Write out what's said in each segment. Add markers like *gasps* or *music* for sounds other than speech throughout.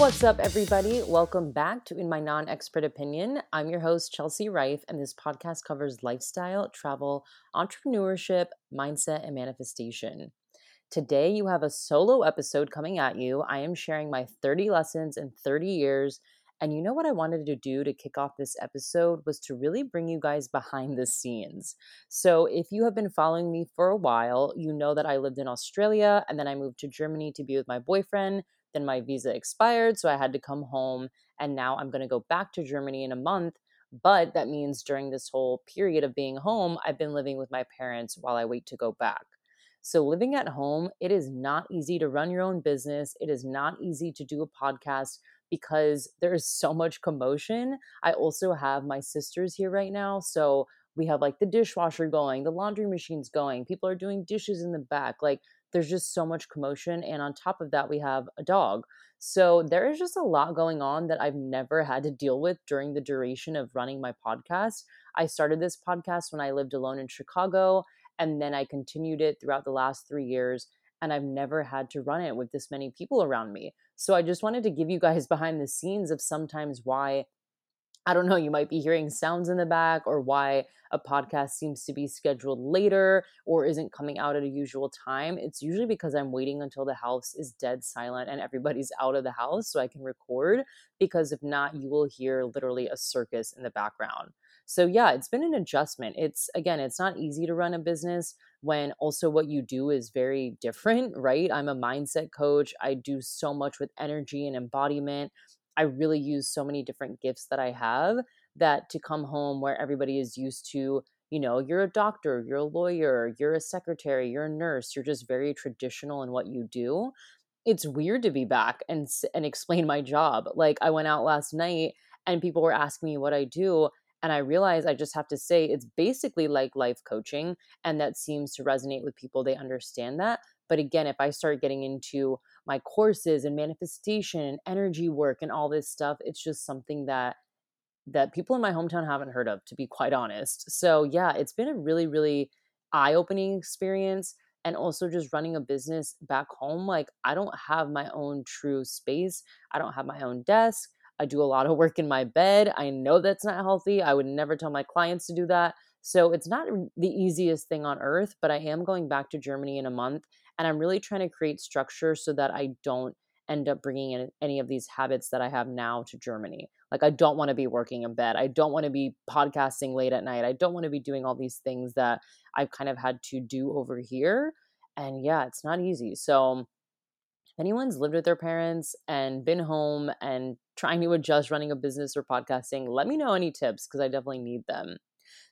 What's up, everybody? Welcome back to In My Non Expert Opinion. I'm your host, Chelsea Rife, and this podcast covers lifestyle, travel, entrepreneurship, mindset, and manifestation. Today, you have a solo episode coming at you. I am sharing my 30 lessons in 30 years. And you know what I wanted to do to kick off this episode was to really bring you guys behind the scenes. So, if you have been following me for a while, you know that I lived in Australia and then I moved to Germany to be with my boyfriend then my visa expired, so I had to come home. And now I'm going to go back to Germany in a month. But that means during this whole period of being home, I've been living with my parents while I wait to go back. So, living at home, it is not easy to run your own business. It is not easy to do a podcast because there is so much commotion. I also have my sisters here right now. So, we have like the dishwasher going, the laundry machine's going, people are doing dishes in the back. Like, there's just so much commotion. And on top of that, we have a dog. So there is just a lot going on that I've never had to deal with during the duration of running my podcast. I started this podcast when I lived alone in Chicago, and then I continued it throughout the last three years. And I've never had to run it with this many people around me. So I just wanted to give you guys *laughs* behind the scenes of sometimes why I don't know, you might be hearing sounds in the back or why a podcast seems to be scheduled later or isn't coming out at a usual time. It's usually because I'm waiting until the house is dead silent and everybody's out of the house so I can record. Because if not, you will hear literally a circus in the background. So, yeah, it's been an adjustment. It's again, it's not easy to run a business when also what you do is very different, right? I'm a mindset coach. I do so much with energy and embodiment. I really use so many different gifts that I have that to come home where everybody is used to, you know, you're a doctor, you're a lawyer, you're a secretary, you're a nurse, you're just very traditional in what you do. It's weird to be back and and explain my job. Like I went out last night and people were asking me what I do and I realized I just have to say it's basically like life coaching and that seems to resonate with people they understand that. But again, if I start getting into my courses and manifestation and energy work and all this stuff, it's just something that that people in my hometown haven't heard of to be quite honest. So, yeah, it's been a really really eye-opening experience and also just running a business back home like I don't have my own true space. I don't have my own desk. I do a lot of work in my bed. I know that's not healthy. I would never tell my clients to do that. So it's not the easiest thing on earth, but I am going back to Germany in a month and I'm really trying to create structure so that I don't end up bringing in any of these habits that I have now to Germany. Like, I don't want to be working in bed. I don't want to be podcasting late at night. I don't want to be doing all these things that I've kind of had to do over here. And yeah, it's not easy. So, if anyone's lived with their parents and been home and trying to adjust running a business or podcasting, let me know any tips because I definitely need them.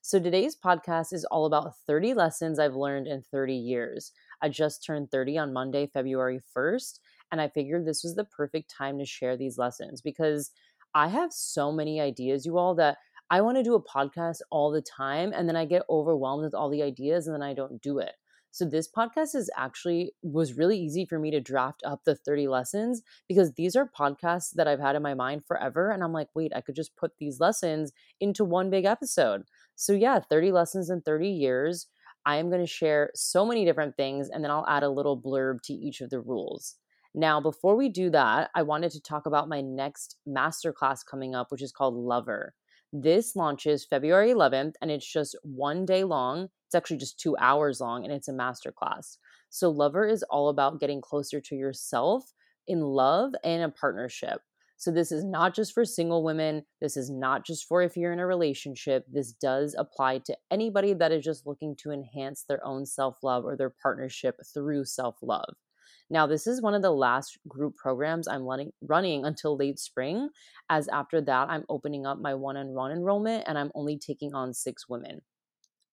So today's podcast is all about 30 lessons I've learned in 30 years. I just turned 30 on Monday, February 1st, and I figured this was the perfect time to share these lessons because I have so many ideas, you all, that I want to do a podcast all the time and then I get overwhelmed with all the ideas and then I don't do it. So this podcast is actually was really easy for me to draft up the 30 lessons because these are podcasts that I've had in my mind forever and I'm like, wait, I could just put these lessons into one big episode. So yeah, 30 lessons in 30 years. I am going to share so many different things and then I'll add a little blurb to each of the rules. Now, before we do that, I wanted to talk about my next masterclass coming up, which is called Lover. This launches February 11th and it's just one day long. It's actually just two hours long and it's a masterclass. So, Lover is all about getting closer to yourself in love and a partnership. So, this is not just for single women. This is not just for if you're in a relationship. This does apply to anybody that is just looking to enhance their own self love or their partnership through self love. Now, this is one of the last group programs I'm running, until late spring, as after that, I'm opening up my one on one enrollment and I'm only taking on six women.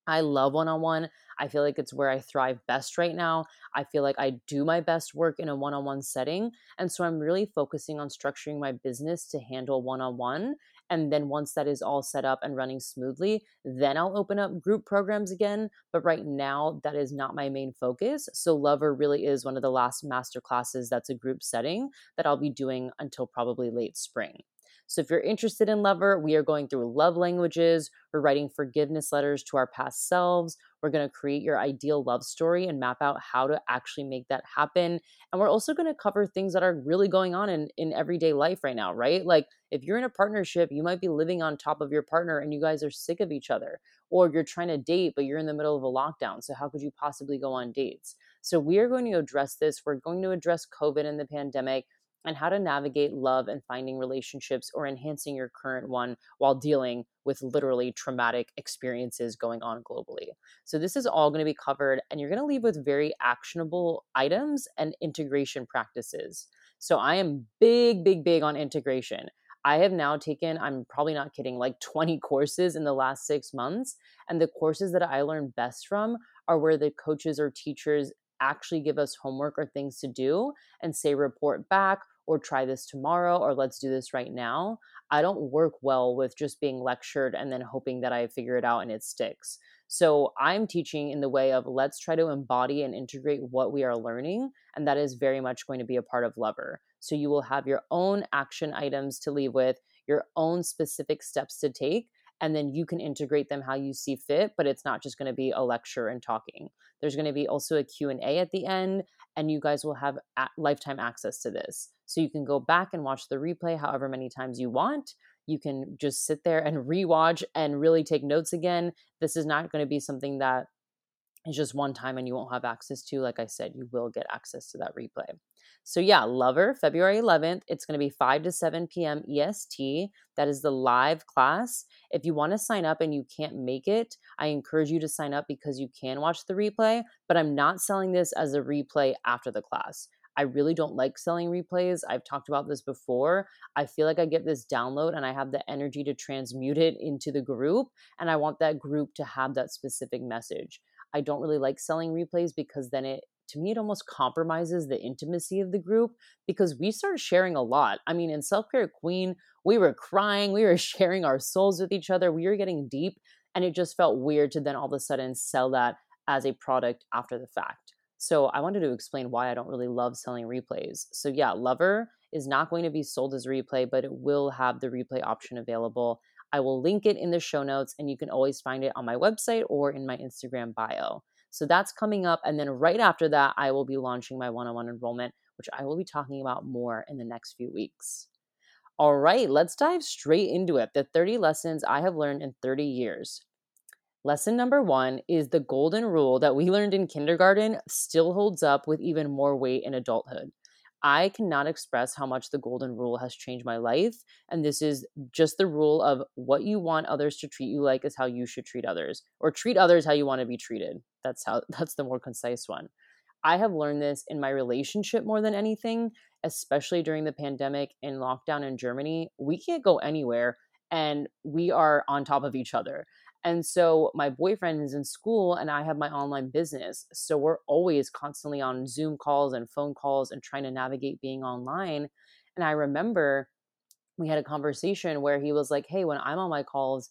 I love one on one. I feel like it's where I thrive best right now. I feel like I do my best work in a one on one setting. And so I'm really focusing on structuring my business to handle one on one. And then once that is all set up and running smoothly, then I'll open up group programs again. But right now, that is not my main focus. So Lover really is one of the last master classes that's a group setting that I'll be doing until probably late spring. So if you're interested in Lover, we are going through love languages. We're writing forgiveness letters to our past selves. We're going to create your ideal love story and map out how to actually make that happen. And we're also going to cover things that are really going on in, in everyday life right now, right? Like if you're in a partnership, you might be living on top of your partner and you guys are sick of each other, or you're trying to date, but you're in the middle of a lockdown. So how could you possibly go on dates? So we are going to address this. We're going to address COVID and the pandemic and how to navigate love and finding relationships or enhancing your current one while dealing with literally traumatic experiences going on globally. So, this is all going to be covered, and you're going to leave with very actionable items and integration practices. So, I am big, big, big on integration. I have now taken, I'm probably not kidding, like 20 courses in the last six months. And the courses that I learned best from are where the coaches or teachers actually give us homework or things to do and say report back or try this tomorrow or let's do this right now. I don't work well with just being lectured and then hoping that I figure it out and it sticks. So I'm teaching in the way of let's try to embody and integrate what we are learning. And that is very much going to be a part of Lover. So you will have your own action items to leave with, your own specific steps to take and then you can integrate them how you see fit but it's not just going to be a lecture and talking there's going to be also a q&a at the end and you guys will have lifetime access to this. So you can go back and watch the replay however many times you want. You can just sit there and rewatch and really take notes again. This is not going to be something that is just one time and you won't have access to. Like i said you will get access to that replay so, yeah, Lover, February 11th. It's going to be 5 to 7 p.m. EST. That is the live class. If you want to sign up and you can't make it, I encourage you to sign up because you can watch the replay. But I'm not selling this as a replay after the class. I really don't like selling replays. I've talked about this before. I feel like I get this download and I have the energy to transmute it into the group, and I want that group to have that specific message. I don't really like selling replays because then it to me it almost compromises the intimacy of the group because we start sharing a lot. I mean in self-care queen we were crying we were *laughs* sharing our souls with each other we were getting deep and it just felt weird to then all of a sudden sell that as a product after the fact. So i wanted to explain why i don't really love selling replays. So yeah lover is not going to be sold as a replay but it will have the replay option available. I will link it in the show notes and you can always find it on my website or in my instagram bio so that's coming up. And then right after that, I will be launching my one on one enrollment, which I will be talking about more in the next few weeks. All right, let's dive straight into it. The 30 lessons I have learned in 30 years. Lesson number one is the golden rule that we learned in kindergarten still holds up with even more weight in adulthood. I cannot express how much the golden rule has changed my life. And this is just the rule of what you want others to treat you like is how you should treat others, or treat others how you want to be treated. That's how *laughs* that's the more concise one. I have learned this in my relationship more than anything, especially during the pandemic and lockdown in Germany. We can't go anywhere and we are on top of each other. And so my boyfriend is in school and I have my online business. So we're always constantly on Zoom calls and phone calls and trying to navigate being online. And I remember we had a conversation where he was like, Hey, when I'm on my calls,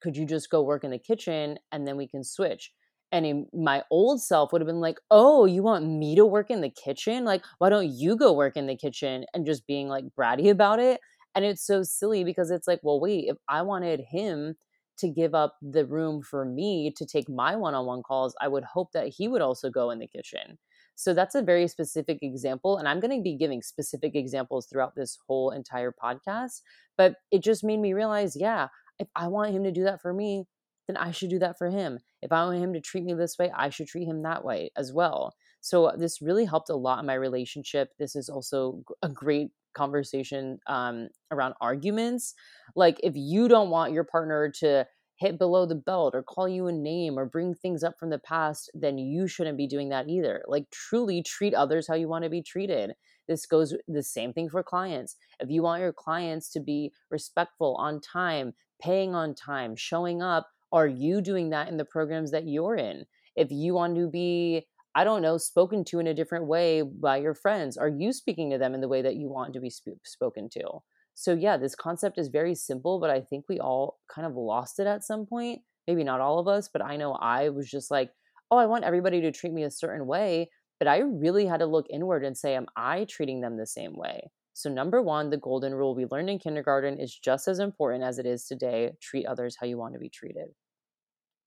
could you just go work in the kitchen and then we can switch? And my old self would have been like, Oh, you want me to work in the kitchen? Like, why don't you go work in the kitchen? And just being like bratty about it. And it's so silly because it's like, well, wait, if I wanted him to give up the room for me to take my one on one calls, I would hope that he would also go in the kitchen. So that's a very specific example. And I'm going to be giving specific examples throughout this whole entire podcast. But it just made me realize yeah, if I want him to do that for me, then I should do that for him. If I want him to treat me this way, I should treat him that way as well. So this really helped a lot in my relationship. This is also a great conversation um, around arguments. Like if you don't want your partner to hit below the belt or call you a name or bring things up from the past, then you shouldn't be doing that either. Like truly treat others how you want to be treated. This goes the same thing for clients. If you want your clients to be respectful, on time, paying on time, showing up, are you doing that in the programs that you're in? If you want to be I don't know, spoken to in a different way by your friends? Are you speaking to them in the way that you want to be sp- spoken to? So, yeah, this concept is very simple, but I think we all kind of lost it at some point. Maybe not all of us, but I know I was just like, oh, I want everybody to treat me a certain way. But I really had to look inward and say, am I treating them the same way? So, number one, the golden rule we learned in kindergarten is just as important as it is today treat others how you want to be treated.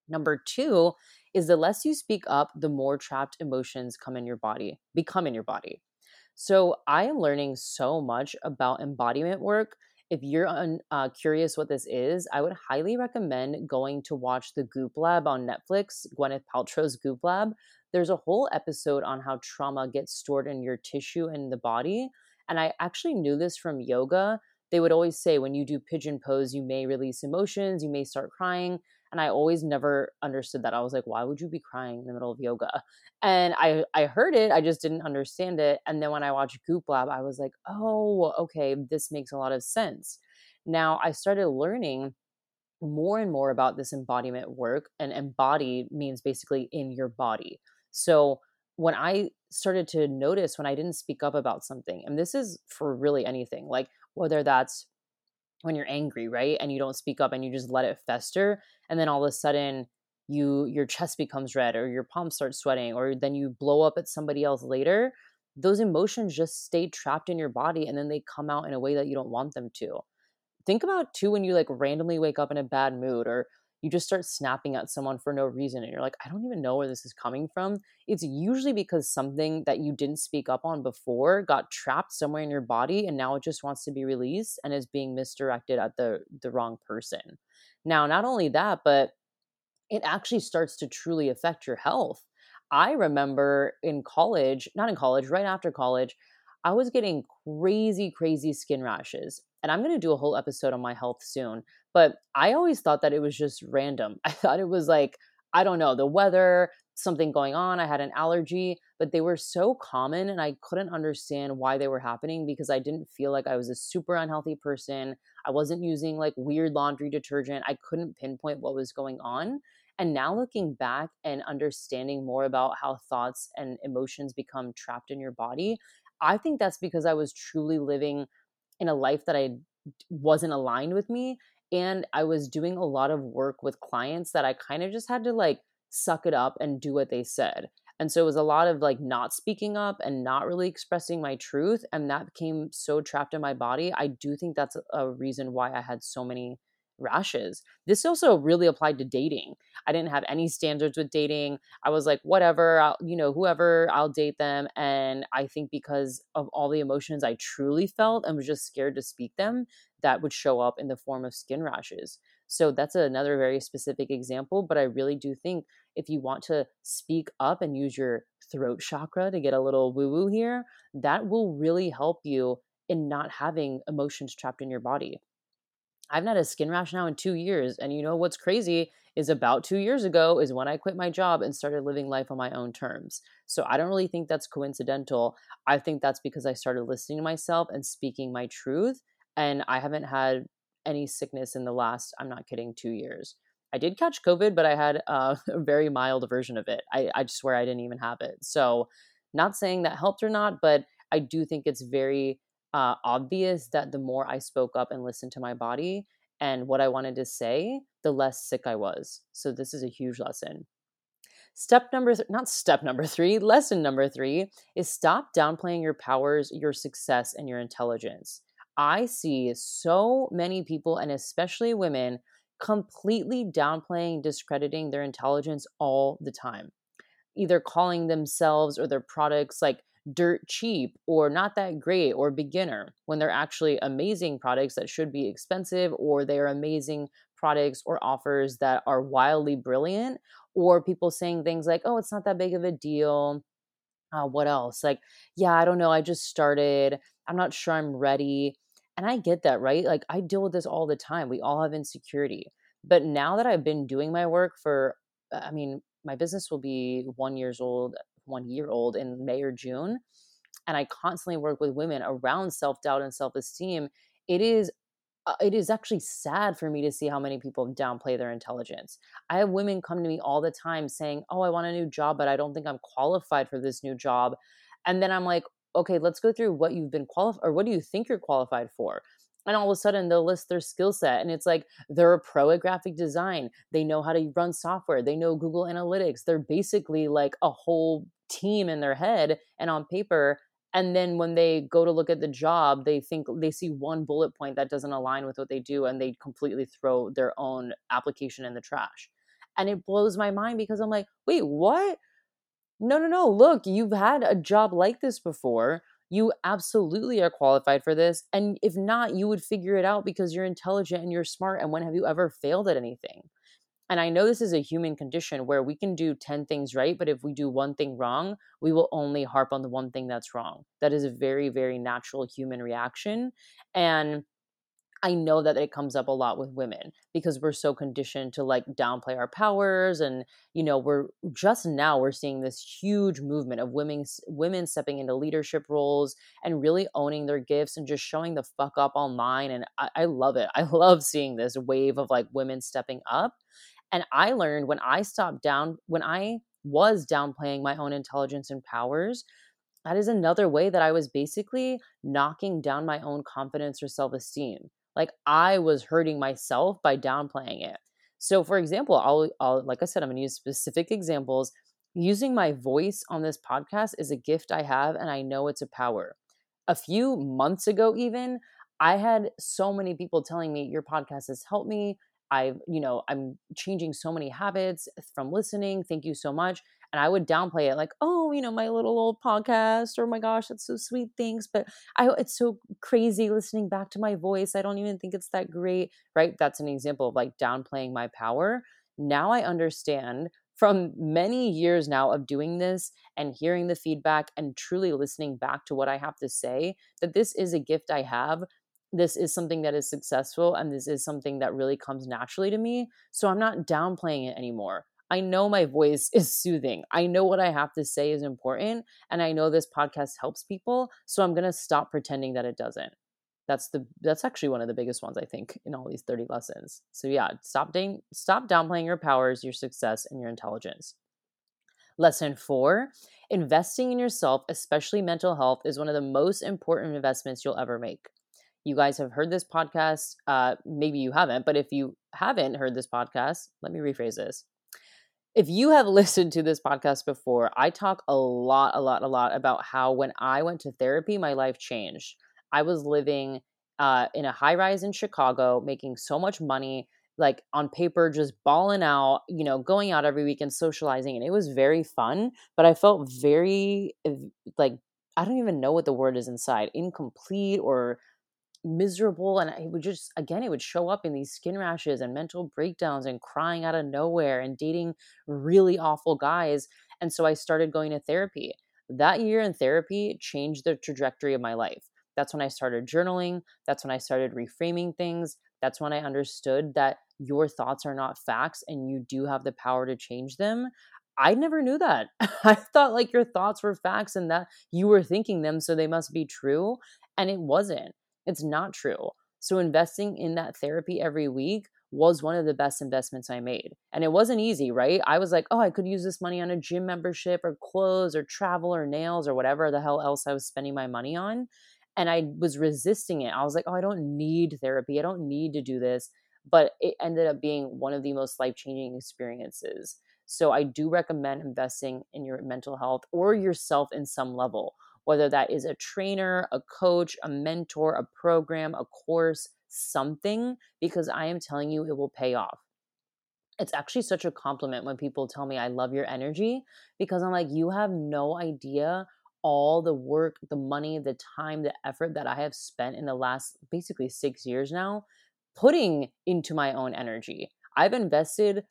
Number two is the less you speak up, the more trapped emotions come in your body, become in your body. So, I am learning so much about embodiment work. If you're un, uh, curious what this is, I would highly recommend going to watch the Goop Lab on Netflix, Gwyneth Paltrow's Goop Lab. There's a whole episode on how trauma gets stored in your tissue in the body and I actually knew this from yoga. They would always say when you do pigeon pose, you may release emotions, you may start crying. And I always never understood that. I was like, why would you be crying in the middle of yoga? And I I heard it, I just didn't understand it. And then when I watched Goop Lab, I was like, oh, okay, this makes a lot of sense. Now I started learning more and more about this embodiment work. And embody means basically in your body. So when I started to notice when I didn't speak up about something, and this is for really anything, like whether that's when you're angry, right? And you don't speak up and you just let it fester. And then all of a sudden, you your chest becomes red or your palms start sweating or then you blow up at somebody else later those emotions just stay trapped in your body and then they come out in a way that you don't want them to think about too when you like randomly wake up in a bad mood or you just start snapping at someone for no reason and you're like, I don't even know where this is coming from. It's usually because something that you didn't speak up on before got trapped somewhere in your body and now it just wants to be released and is being misdirected at the the wrong person. Now, not only that, but it actually starts to truly affect your health. I remember in college, not in college, right after college, I was getting crazy, crazy skin rashes. And I'm going to do a whole episode on my health soon. But I always thought that it was just random. *laughs* I thought it was like, I don't know, the weather, something going on. I had an allergy, but they were so common and I couldn't understand why they were happening because I didn't feel like I was a super unhealthy person. I wasn't using like weird laundry detergent. I couldn't pinpoint what was going on. And now looking back and understanding more about how thoughts and emotions become trapped in your body, I think that's because I was truly living in a life that I wasn't aligned with me and I was doing a lot of work with clients that I kind of just had to like suck it up and do what they said. And so it was a lot of like not speaking up and not really expressing my truth. And that became so trapped in my body. I do think that's a reason why I had so many rashes. This also really applied to dating. I didn't have any standards with dating. I was like, whatever, I'll, you know, whoever, I'll date them. And I think because of all the emotions I truly felt and was just scared to speak them, that would show up in the form of skin rashes. So that's another very specific example. But I really do think if you want to speak up and use your throat chakra to get a little woo woo here, that will really help you in not having emotions trapped in your body. I've not had a skin rash now in two years. And you know what's crazy is about two years ago is when I quit my job and started living life on my own terms. So I don't really think that's coincidental. I think that's because I started listening to myself and speaking my truth. And I haven't had any sickness in the last, I'm not kidding, two years. I did catch COVID, but I had uh, *laughs* a very mild version of it. I, I swear I didn't even have it. So, not saying that helped or not, but I do think it's very uh, obvious that the more I spoke up and listened to my body and what I wanted to say, the less sick I was. So this is a huge lesson. Step number, th- not step number three, lesson number three is stop downplaying your powers, your success, and your intelligence. I see so many people, and especially women, completely downplaying, discrediting their intelligence all the time. Either calling themselves or their products like dirt cheap or not that great or beginner when they're actually amazing products that should be expensive or they're amazing products or offers that are wildly brilliant or people saying things like oh it's not that big of a deal. Uh, what else? Like yeah i don't know i just started. I'm not sure i'm ready. And i get that right? Like i deal with this all the time. We all have insecurity. But now that i've been doing my work for i mean my business will be one years old one year old in May or June, and I constantly work with women around self doubt and self esteem, it is uh, it is actually sad for me to see how many people downplay their intelligence. I have women come to me all the time saying, "Oh, I want a new job, but I don't think I'm qualified for this new job." And then I'm like, "Okay, let's go through what you've been qualified or what do you think you're qualified for?" and all of a sudden they'll list their skill set and it's like they're a pro at graphic design they know how to run software they know google analytics they're basically like a whole team in their head and on paper and then when they go to look at the job they think they see one bullet point that doesn't align with what they do and they completely throw their own application in the trash. And it blows my mind because i'm like wait what? No no no look you've had a job like this before. You absolutely are qualified for this and if not you would figure it out because you're intelligent and you're smart and when have you ever failed at anything and I know this is a human condition where we can do 10 things right, but if we do one thing wrong, we will only harp on the one thing that's wrong. That is a very, very natural human reaction. And I know that it comes up a lot with women because we're so conditioned to like downplay our powers and you know we're just now we're seeing this huge movement of women women stepping into leadership roles and really owning their gifts and just showing the fuck up online and I, I love it. *laughs* I love seeing this wave of like women stepping up and I learned when I stopped down, when I was downplaying my own intelligence and powers, that is another way that I was basically knocking down my own confidence or self esteem. Like I was hurting myself by downplaying it. So, for example, I'll, I'll like I said, I'm going to use specific examples. Using my voice on this podcast is a gift I have, and I know it's a power. A few months ago, even, I had so many people telling me, Your podcast has helped me. I've, you know, I'm changing so many habits from listening. Thank you so much. And I would downplay it like, oh, you know, my little old podcast, or my gosh, that's so sweet. Thanks. But I it's so crazy listening back to my voice. I don't even think it's that great. Right. That's an example of like downplaying my power. Now I understand from many years now of doing this and hearing the feedback and truly listening back to what I have to say that this is a gift I have this is something that is successful and this is something that really comes naturally to me. So I'm not downplaying it anymore. I know my voice *laughs* is soothing. I know what I have to say is important. And I know this podcast helps people. So I'm going to stop pretending that it doesn't. That's the that's actually one of the biggest ones I think in all these 30 lessons. So yeah, stop doing stop downplaying your powers, your success and your intelligence. Lesson 4, investing in yourself, especially mental health is one of the most important investments you'll ever make you guys have heard this podcast. Uh, maybe you haven't, but if you haven't heard this podcast, let me rephrase this. If you have *laughs* listened to this podcast before, I talk a lot, a lot, a lot about how when I went to therapy, my life changed. I was living uh, in a high rise in Chicago, making so much money, like on paper, just balling out, you know, going out every week and socializing. And it was very fun, but I felt very like, I don't even know what the word is inside, incomplete or miserable and it would just again it would show up in these skin rashes and mental breakdowns and crying out of nowhere and dating really awful guys and so I started going to therapy that year in therapy changed the trajectory of my life that's when I started journaling that's when I started reframing things that's when I understood that your thoughts are not facts and you do have the power to change them I never knew that. *laughs* I thought like your thoughts were facts and that you were thinking them, so they must be true. And it wasn't. It's not true. So investing in that therapy every week was one of the best investments I made. And it wasn't easy, right? I was like, oh, I could use this money on a gym membership or clothes or travel or nails or whatever the hell else I was spending my money on. And I was resisting it. I was like, oh, I don't need therapy. I don't need to do this. But it ended up being one of the most life changing experiences. So I do recommend investing in your mental health or yourself in some level whether that is a trainer, a coach, a mentor, a program, a course, something, because I am telling you it will pay off. It's actually such a compliment when people tell me I love your energy because I'm like, you have no idea all the work, the money, the time, the effort that I have spent in the last basically six years now putting into my own energy. I've invested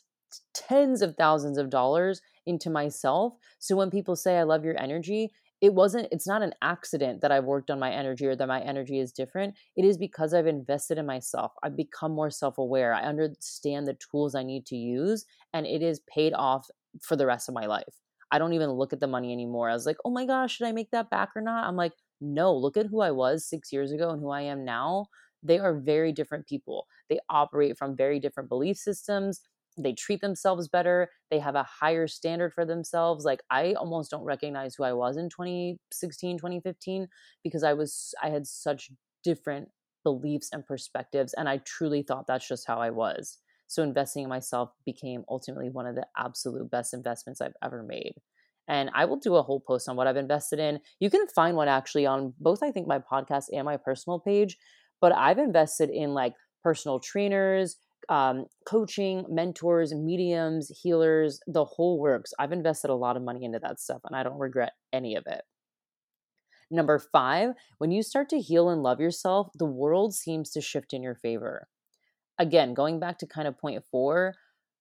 tens of thousands of dollars into myself. So when people say, I love your energy, it wasn't it's not an accident that i've worked on my energy or that my energy is different. It is because i've invested in myself. I've become more self-aware. I understand the tools i need to use and it is paid off for the rest of my life. I don't even look at the money anymore. I was like oh my gosh should i make that back or not? I'm like no look at who i was six years ago and who i am now. They are very different people. They operate from very different belief systems they treat themselves better they have a higher standard for themselves like i almost don't recognize who i was in 2016 2015 because i was i had such different beliefs and perspectives and i truly thought that's just how i was so investing in myself became ultimately one of the absolute best investments i've ever made And I will do a whole post on what I've invested in. You can find one actually on both, I think, my podcast and my personal page. But I've invested in like personal trainers, um, coaching, mentors, mediums, healers, the whole works. I've invested a lot of money into that stuff and I don't regret any of it. Number five, when you start to heal and love yourself, the world seems to shift in your favor. Again, going back to kind of point four,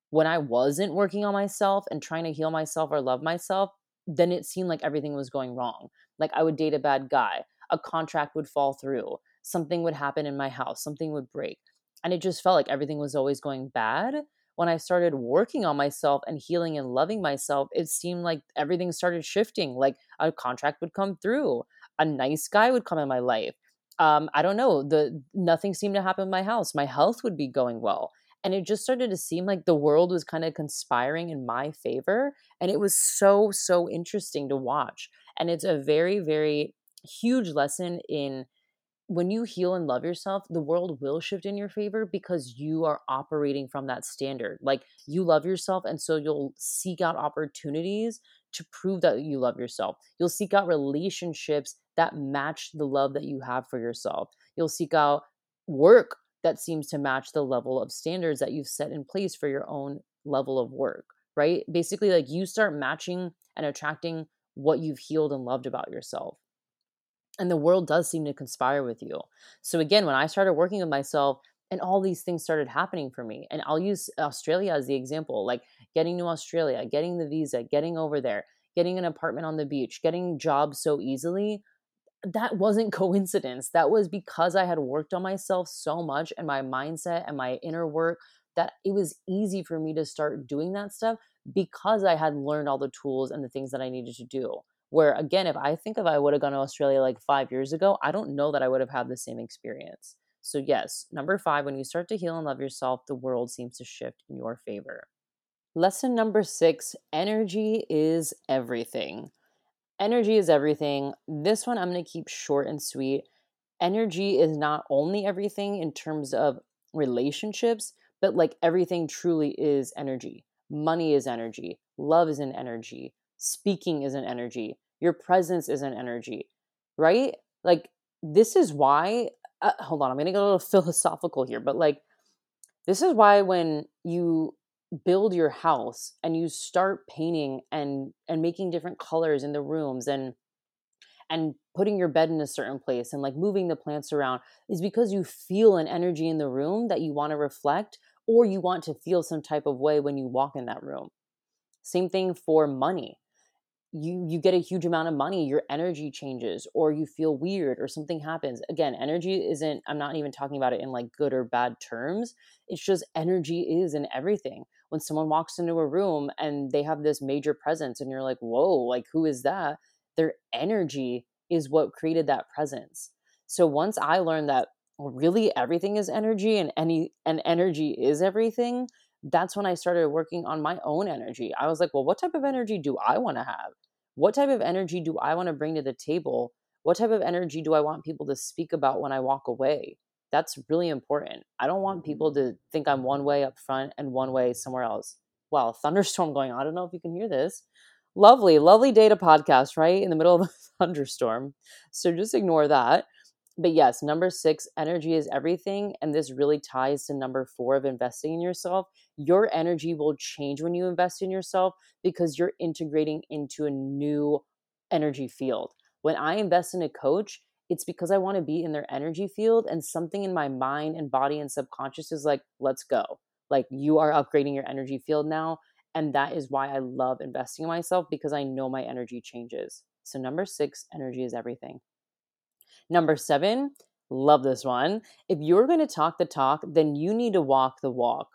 when I wasn't working on myself and trying to heal myself or love myself, then it seemed like everything was going wrong. Like I would date a bad guy, a contract would fall through, something would happen in my house, something would break. And it just felt like everything was always going bad. When I started working on myself and healing and loving myself, it seemed like everything started shifting. Like a contract would come through, a nice guy would come in my life. Um, I don't know, the nothing seemed to happen in my house. My health would be going well. And it just started to seem like the world was kind of conspiring in my favor. And it was so, so interesting to watch. And it's a very, very huge lesson in when you heal and love yourself, the world will shift in your favor because you are operating from that standard. Like you love yourself, and so you'll seek out opportunities to prove that you love yourself. You'll seek out relationships that match the love that you have for yourself. You'll seek out work that seems to match the level of standards that you've set in place for your own level of work, right? Basically, like you start matching and attracting what you've healed and loved about yourself and the world does seem to conspire with you. So again, when I started working with myself and all these things started happening for me, and I'll use Australia as the example, like getting to Australia, getting the visa, getting over there, getting an apartment on the beach, getting jobs so easily, that wasn't *laughs* coincidence. That was because I had worked on myself so much and my mindset and my inner work that it was easy for me to start doing that stuff because I had learned all the tools and the things that I needed to do. Where again, if I think if I would have gone to Australia like five years ago, I don't know that I would have had the same experience. So, yes, number five, when you start to heal and love yourself, the world seems to shift in your favor. Lesson number six energy is everything. Energy is everything. This one I'm going to keep short and sweet. Energy is not only everything in terms of relationships, but like everything truly is energy. Money is energy, love is an energy, speaking is an energy your presence is an energy right? Like this is why uh, hold on i'm gonna get a little *laughs* philosophical here but like this is why when you build your house and you start painting and and making different colors in the rooms and and putting your bed in a certain place and like moving the plants around is because you feel an energy in the room that you want to reflect or you want to feel some type of way when you walk in that room. Same thing for money you you get a huge amount of money your energy changes or you feel weird or something happens. Again energy isn't i'm not even talking about it in like good or bad terms. It's just energy is in everything. When someone walks into a room and they have this major presence and you're like whoa like who is that? Their energy is what created that presence. So once i learned that really everything is energy and any and energy is everything that's when I started working on my own energy. I was like, well, what type of energy do I want to have? What type of energy do I want to bring to the table? What type of energy do I want people to speak about when I walk away? That's really important. I don't want people mm-hmm. to think I'm one way up front and one way somewhere else. Wow, *laughs* thunderstorm going on. I don't know if you can hear this. Lovely, lovely data podcast, right? In the middle of a *laughs* thunderstorm. So just ignore that but yes, number six, energy is everything. And this really ties to number four of investing in yourself. Your energy will change when you invest in yourself because you're integrating into a new energy field. When I invest in a coach, it's because I want to be in their energy field and something in my mind and body and subconscious is like, let's go. Like you are upgrading your energy field now. And that is why I love investing in myself because I know my energy changes. So, number six, energy is everything. Number seven, love this one. If you're going to talk the talk, then you need to walk the walk.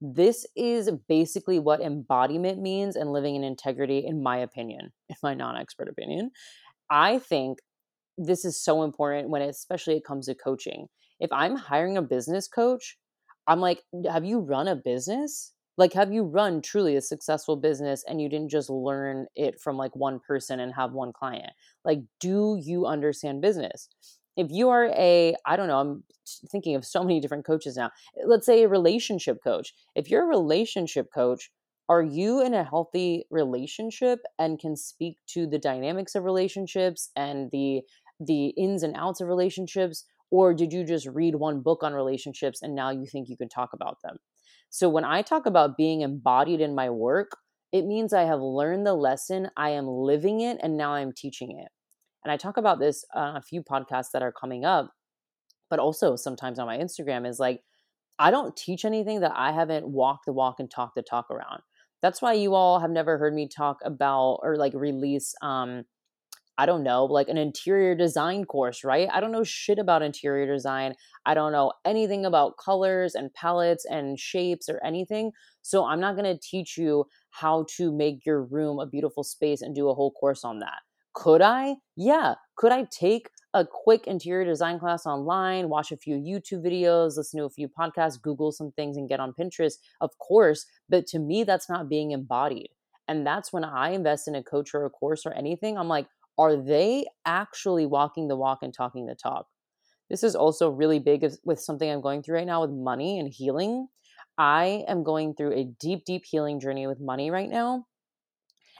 This is basically what embodiment means and living in integrity, in my opinion, *laughs* in my non expert opinion. I think this is so important when, it, especially, it comes to coaching. If I'm hiring a business coach, I'm like, have you run a business? Like, have you run truly a successful business and you didn't just learn it from like one person and have one client? Like, do you understand business? If you are a, I don't know, I'm thinking of so many different coaches now. Let's say a relationship coach. If you're a relationship coach, are you in a healthy relationship and can speak to the dynamics of relationships and the the ins and outs of relationships or did you just read one book on relationships and now you think you can talk about them so when i talk about being embodied in my work it means i have learned the lesson i am living it and now i'm teaching it. And i talk about this on a few podcasts that are coming up but also sometimes on my instagram is like i don't teach anything that i haven't walked the walk and talked the talk around. That's why you all have never heard me talk about or like release um I don't know, like an interior design course, right? I don't know shit about interior design. I don't know anything about colors and palettes and shapes or anything. So I'm not going to teach you how to make your room a beautiful space and do a whole course on that. Could I? Yeah. Could I take a quick interior design class online, watch a few YouTube videos, listen to a few podcasts, Google some things, and get on Pinterest, of course. But to me, that's not being embodied. And that's when I invest in a coach or a course or anything, I'm like, are they actually walking the walk and talking the talk? This is also really big with something I'm going through right now with money and healing. I am going through a deep, deep healing journey with money right now.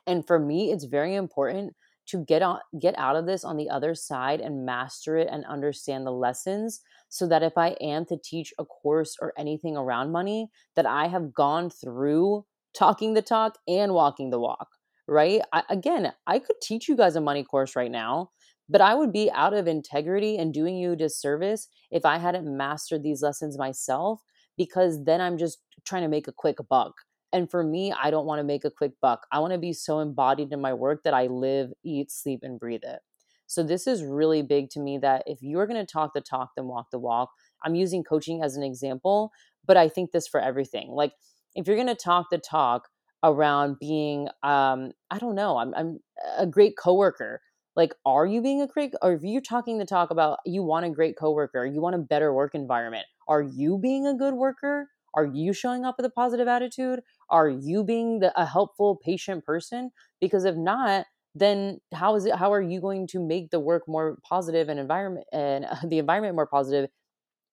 And for me, it's very important to get on get out of this on the other side and master it and understand the lessons so that if I am to teach a course or anything around money that I have gone through talking the talk and walking the walk right I, again I could teach you guys a money course right now but I would be out of integrity and doing you a disservice if I hadn't mastered these lessons myself because then I'm just trying to make a quick buck and for me, I don't want to make a quick buck. I want to be so embodied in my work that I live, eat, sleep, and breathe it. So this is really big to me that if you're going to talk the talk, then walk the walk. I'm using coaching as an example, but I think this for everything. Like if you're going to talk the talk around being, um, I don't know, I'm, I'm a great coworker. Like, are you being a great, or if you're talking the talk about you want a great coworker, you want a better work environment, are you being a good worker? Are you showing up with a positive attitude? Are you being the, a helpful, patient person? Because if not, then how is it? How are you going to make the work more positive and environment and *laughs* the environment more positive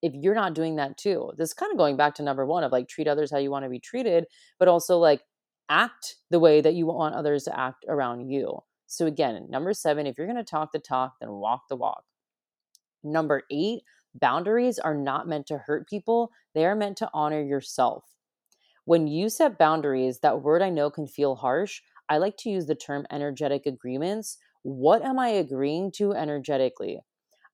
if you're not doing that too? This is kind of going back to number one of like treat others how you want to be treated, but also like act the way that you want others to act around you. So again, number seven, if you're going to talk the talk, then walk the walk. Number eight, boundaries are not meant to hurt people, they are meant to honor yourself. When you set boundaries, that word I know can feel harsh. I like to use the term energetic agreements. What am I agreeing to energetically?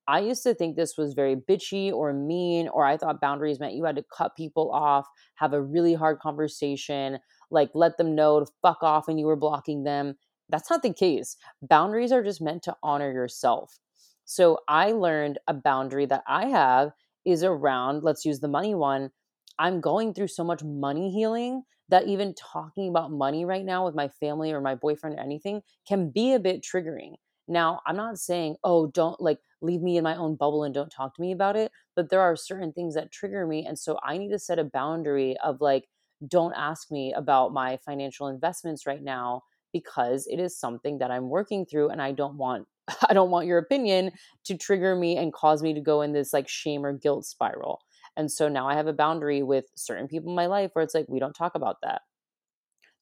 I used to think this was very bitchy or mean, or I thought boundaries meant you had to cut people off, have a really hard conversation, like let them know to fuck off and you were blocking them. That's not the case. Boundaries are just meant to honor yourself. So I learned a boundary that I have is around, let's use the money one. I'm going through so much money healing that even talking about money right now with my family or my boyfriend or anything can be a bit triggering. Now, I'm not saying, oh, don't like leave me in my own bubble and don't talk to me about it, but there are certain things that trigger me. And so I need to set a boundary of like, don't ask me about my financial investments right now because it is something that I'm working through and I don't want *laughs* I don't want your opinion to trigger me and cause me to go in this like shame or guilt spiral. And so now I have a boundary with certain people in my life where it's like, we don't talk about that.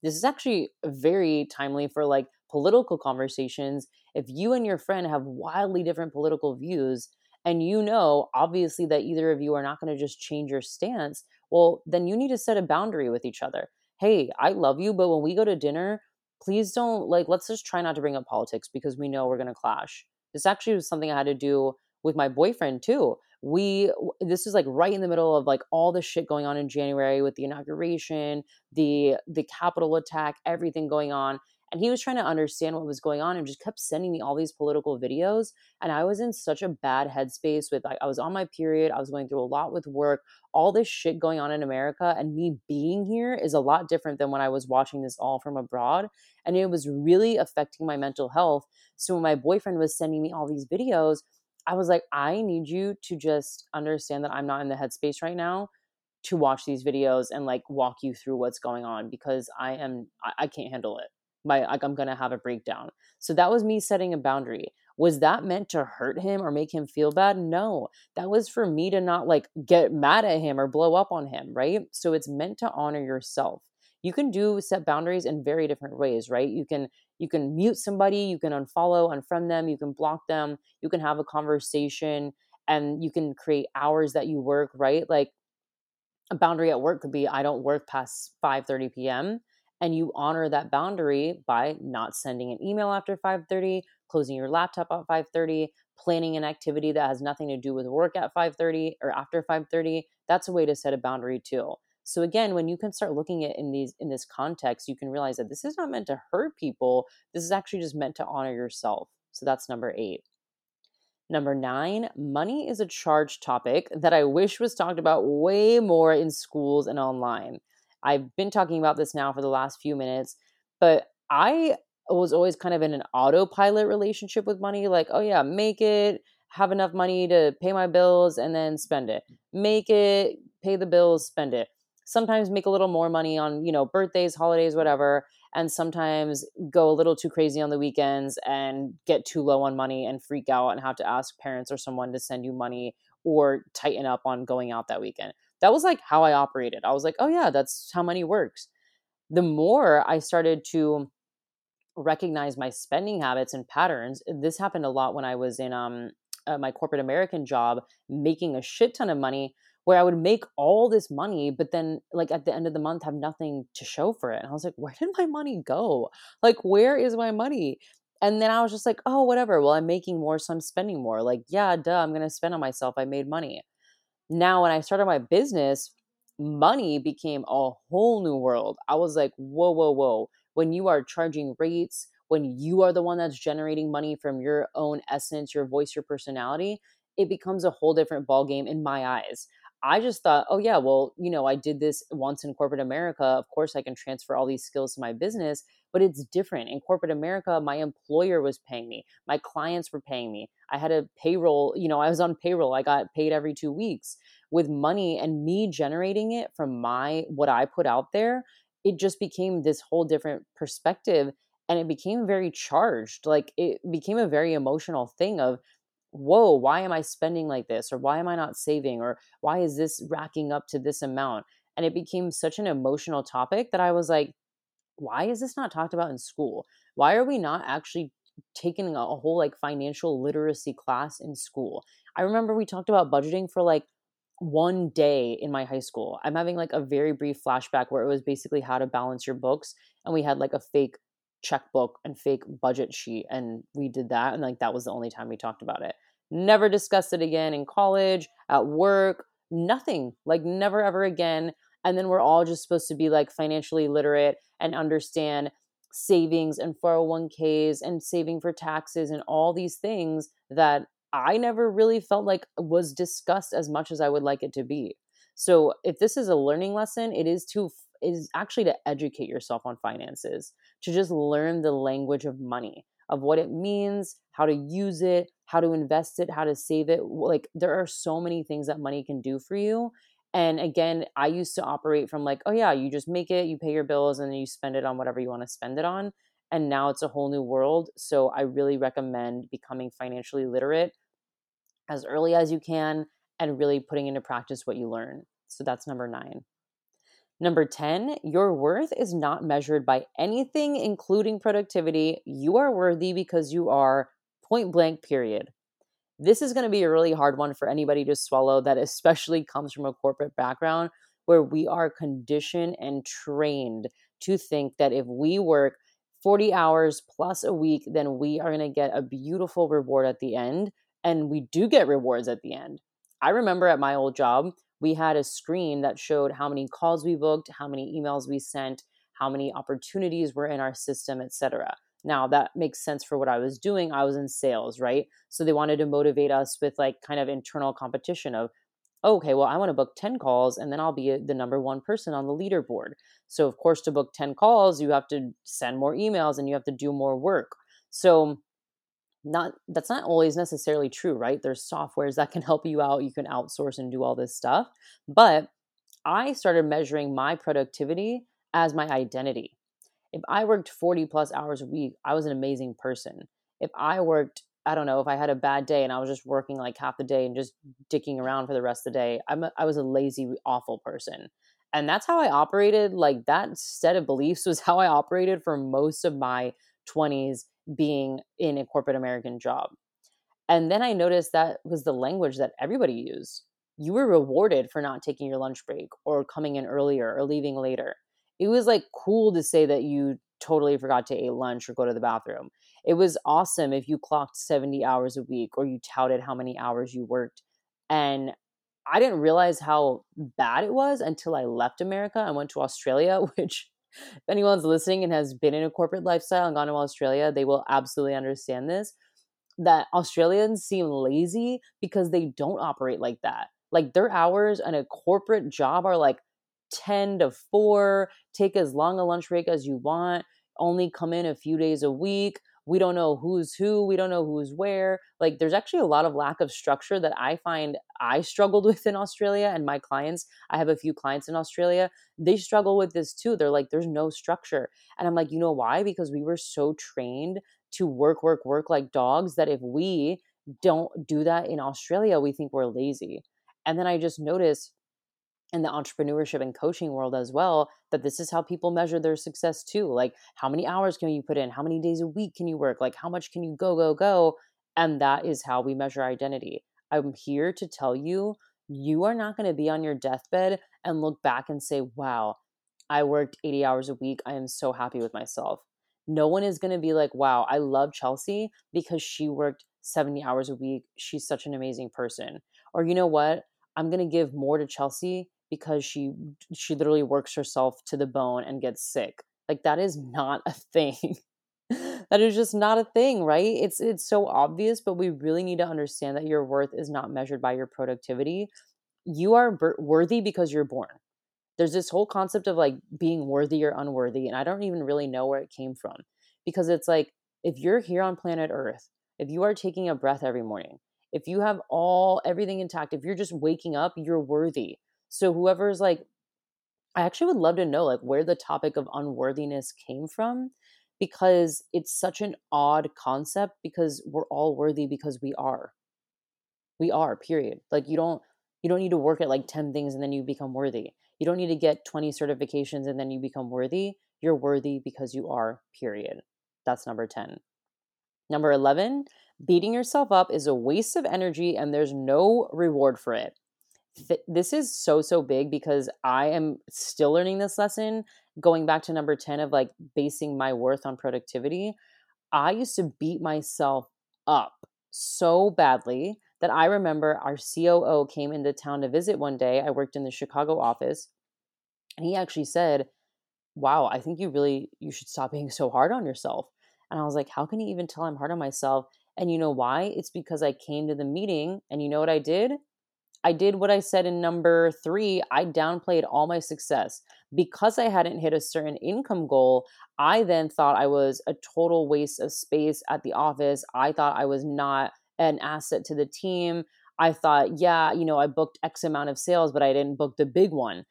This is actually very timely for like political conversations. If you and your friend have wildly different political views, and you know, obviously, that either of you are not going to just change your stance, well, then you need to set a boundary with each other. Hey, I love you, but when we go to dinner, please don't like let's just try not to bring up politics because we know we're going to clash. This actually was something i had to do with my boyfriend too. We this is like right in the middle of like all the shit going on in january with the inauguration the the capitol attack everything going on and he was trying to understand what was going on and just kept sending me all these political videos and i was in such a bad headspace with like i was on my period i was going through a lot with work all this shit going on in america and me being here is a lot different than when i was watching this all from abroad and it was really affecting my mental health. So when my boyfriend was sending me all these videos i was like i need you to just understand that i'm not in the headspace right now to watch these videos and like walk you through what's going on because i am i, I can't handle it my like I'm gonna have a breakdown. So that was me setting a boundary. Was that meant to hurt him or make him feel bad? No. That was for me to not like get mad at him or blow up on him, right? So it's meant to honor yourself. you can do set boundaries in very different ways right you can you can mute somebody you can unfollow unfriend them you can block them you can have a conversation and you can create hours that you work right like a boundary at work could be i don't work past 5 30 p.m and you honor that boundary by not sending an email after 5:30, closing your laptop at 5:30, planning an activity that has nothing to do with work at 5:30 or after 5:30. That's a way to set a boundary too. So again, when you can start looking at in these in this context, you can realize that this is not meant to hurt people. This is actually just meant to honor yourself. So that's number 8. Number nine, money is a charged topic that I wish was talked about way more in schools and online. I've been talking about this now for the last few minutes, but I was always kind of in an autopilot relationship with money like, oh yeah, make it, have enough money to pay my bills and then spend it. Make it, pay the bills, spend it. Sometimes make a little more money on, you know, birthdays, holidays, whatever, and sometimes go a little too crazy on the weekends and get too low on money and freak out and have to ask parents or someone to send you money or tighten up on going out that weekend that was like how I operated. I was like, oh yeah, that's how money works. The more I started to recognize my spending habits and patterns, this happened a lot when I was in um, uh, my corporate American job, making a shit ton of money. Where I would make all this money, but then, like at the end of the month, have nothing to show for it. And I was like, where did my money go? Like, where is my money? And then I was just like, oh, whatever. Well, I'm making more, so I'm spending more. Like, yeah, duh, I'm going to spend on myself. I made money now when I started my business, money became a whole new world. I was like, whoa, whoa, whoa. When you are charging rates, when you are the one that's generating money from your own essence, your voice, your personality, it becomes a whole different ballgame in my eyes. I just thought, oh yeah, well, you know, I did this once in corporate America. Of course, I can transfer all these skills to my business, but it's different. In corporate America, my employer was paying me, my clients were paying me. I had a payroll, you know, I was on payroll. I got paid every 2 weeks with money and me generating it from my what I put out there. It just became this whole different perspective and it became very charged. Like it became a very emotional thing of whoa, why am I spending like this? Or why am I not saving? Or why is this racking up to this amount? And it became such an emotional topic that I was like, why is this not talked about in school? Why are we not actually taking a whole like financial literacy class in school? I remember we talked about budgeting for like one day in my high school. I'm having like a very brief flashback where it was basically how to balance your books. And we had like a fake checkbook and fake budget sheet and we did that and like that was the only time we talked about it never discussed it again in college at work nothing like never ever again and then we're all just supposed to be like financially literate and understand savings and 401ks and saving for taxes and all these things that I never really felt like was discussed as much as I would like it to be. So if this is a learning lesson, it is to is actually to educate yourself on finances, to just learn the language of money, of what it means, how to use it, how to invest it, how to save it. Like there are so many things that money can do for you. And again, I used to operate from like, oh yeah, you just make it, you pay your bills, and then you spend it on whatever you want to spend it on. And now it's a whole new world. So I really recommend becoming financially literate as early as you can and really putting into practice what you learn. So that's number nine. Number 10, your worth is not measured by anything, including productivity. You are worthy because you are point blank, period. This is going to be a really hard one for anybody to swallow that especially comes from a corporate background where we are conditioned and trained to think that if we work 40 hours plus a week, then we are going to get a beautiful reward at the end. And we do get rewards at the end. I remember at my old job, we had a screen that showed how many calls we booked, how many emails we sent, how many opportunities were in our system, etc. Now that makes sense for what I was doing. I was in sales, right? So they wanted to motivate us with like kind of internal competition of, okay, well, I want to book 10 calls and then I'll be uh, the number one person on the leaderboard. So, of course, to book 10 calls, you have to send more emails and you have to do more work. So, not that's not always necessarily true right? There's softwares that can help you out you can outsource and do all this stuff but i started measuring my productivity as my identity. If i worked 40 plus hours a week i was an amazing person. If i worked i don't know if i had a bad day and i was just working like half the day and just dicking around for the rest of the day I'm a, i was a lazy awful person. And that's how I operated. Like that set of beliefs *laughs* was how I operated for most of my 20s being in a corporate American job. And then I noticed that was the language that everybody used. You were rewarded for not taking your lunch break or coming in earlier or leaving later. It was like cool to say that you totally forgot to eat lunch or go to the bathroom. It was awesome if you clocked 70 hours a week or you touted how many hours you worked. And I didn't realize how bad it was until I left America and went to Australia, *laughs* which if anyone's listening and has been in a corporate lifestyle and gone to Australia, they will absolutely understand this. That Australians seem lazy because they don't operate like that. Like their hours and a corporate job are like 10 to 4, take as long a lunch break as you want, only come in a few days a week. We don't know who's who, we don't know who's where. Like there's actually a lot of lack of structure that I find I struggled *laughs* with in Australia and my clients, I have a few clients in Australia, they struggle with this too. They're like there's no structure. And I'm like, "You know why? Because we were so trained to work work work like dogs that if we don't do that in Australia, we think we're lazy." And then I just noticed in the entrepreneurship and coaching world as well that this is how people measure their success too like how many hours can you put in? How many days a week can you work? Like how much can you go go go? And that is how we measure identity. I'm here to tell you you are not going to be on your deathbed and look back and say wow i worked 80 hours a week. I am so happy with myself. No one is going to be like wow i love chelsea because she worked 70 hours a week. She's such an amazing person. Or you know what? I'm going to give more to chelsea because she she literally works herself to the bone and gets sick. Like that is not a thing. *laughs* that is just not a thing, right? It's it's so obvious, but we really need to understand that your worth is not measured by your productivity. You are worthy because you're born. There's this whole concept of like being worthy or unworthy, and I don't even really know where it came from because it's like if you're here on planet Earth, if you are taking a breath every morning, if you have all everything intact, if you're just waking up, you're worthy so whoever's like, I actually would love to know like where the topic of unworthiness came from because it's such an odd concept because we're all worthy because we are. We are, period. Like you don't you don't need to work at like 10 things and then you become worthy. You don't need to get 20 certifications and then you become worthy. You're worthy because you are, period. That's number 10. Number 11, beating yourself up is a waste of energy and there's no reward for it th- this is so so big because I am still learning this lesson going back to number 10 of like basing my worth on productivity. I used to beat myself up so badly that I remember our COO came into town to visit one day. I worked in the Chicago office and he actually said, "Wow, I think you really you should stop being so hard on yourself." And I was like, "How can you even tell I'm hard on myself?" And you know why? It's because I came to the meeting and you know what I did? I did what I said in number three. I downplayed all my success. Because I hadn't hit a certain income goal, I then thought I was a total waste of space at the office. I thought I was not an asset to the team. I thought, yeah, you know, I booked X amount of sales, but I didn't book the big one.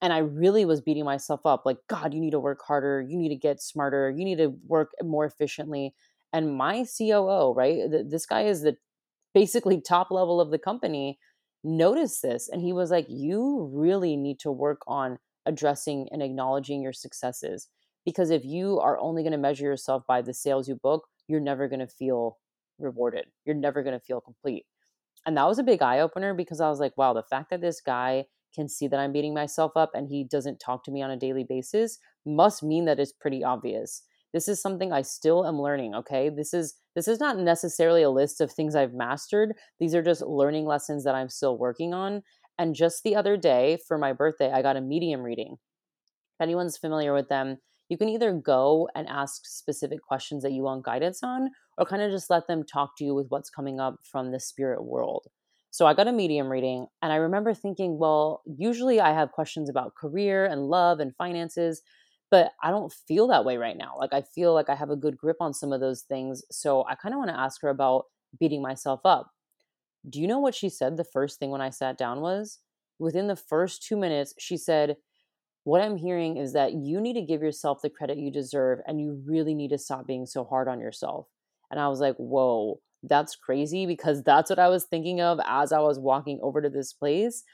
And I really was beating myself up like, God, you need to work harder. You need to get smarter. You need to work more efficiently. And my COO, right? This guy is the basically top level of the company noticed this and he was like you really need to work on addressing and acknowledging your successes because if you are only going to measure yourself by the sales you book you're never going to feel rewarded. You're never going to feel complete. And that was a big eye opener because i was like wow the fact that this guy can see that i'm beating myself up and he doesn't talk to me on a daily basis must mean that it's pretty obvious this is something i still am learning okay? This is this is not necessarily a list of things i've mastered. These are just learning lessons that i'm still working on. And just the other day for my birthday i got a medium reading. If anyone's familiar with them you can either go and ask specific questions that you want guidance on or kind of just let them talk to you with what's coming up from the spirit world. So I got a medium reading, and I remember thinking, well, usually I have questions about career and love and finances, but I don't feel that way right now. Like I feel like I have a good grip on some of those things. So I kind of want to ask her about beating myself up. Do you know what she said the first thing when I sat down was? Within the first 2 minutes, she said, "What I'm hearing is that you need to give yourself the credit you deserve and you really need to stop being so hard on yourself." And I was like, "Whoa, that's crazy because that's what I was thinking of as I was walking over to this place."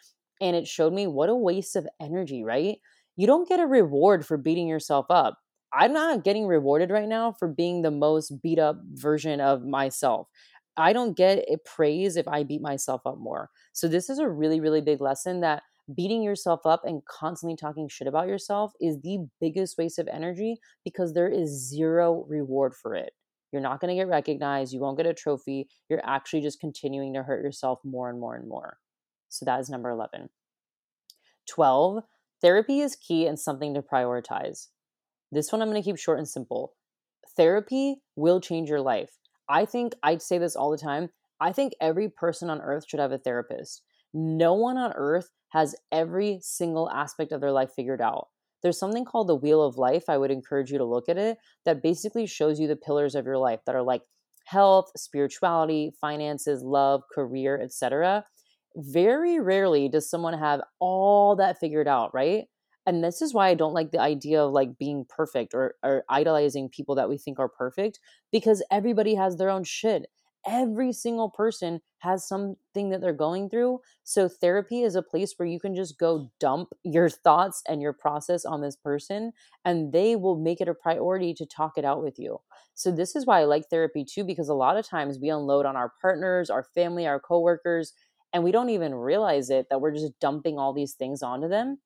And it showed me what a waste of energy, right? You don't get a reward for beating yourself up. I'm not getting rewarded right now for being the most beat up version of myself. I don't get praise if I beat myself up more. So, this is a really, really big lesson that beating yourself up and constantly talking shit about yourself is the biggest waste of energy because there is zero reward for it. You're not going to get recognized. You won't get a trophy. You're actually just continuing to hurt yourself more and more and more. So that is number 11. 12, therapy is key and something to prioritize. This one I'm going to keep short and simple. Therapy will change your life. I think I'd say this all the time. I think every person on earth should have a therapist. No one on earth has every single aspect of their life figured out. There's something called the Wheel of Life. I would encourage you to look at it that basically shows you the pillars of your life that are like health, spirituality, finances, love, career, etc. Very rarely does someone have all that figured out, right? And this is why I don't like the idea of like being perfect or, or idolizing people that we think are perfect because everybody has their own shit every single person has something that they're going through. So, therapy is a place where you can just go dump your thoughts and your process on this person, and they will make it a priority to talk it out with you. So, this is why I like therapy too, because a lot of times we unload on our partners, our family, our coworkers, and we don't even realize it that we're just dumping all these things onto them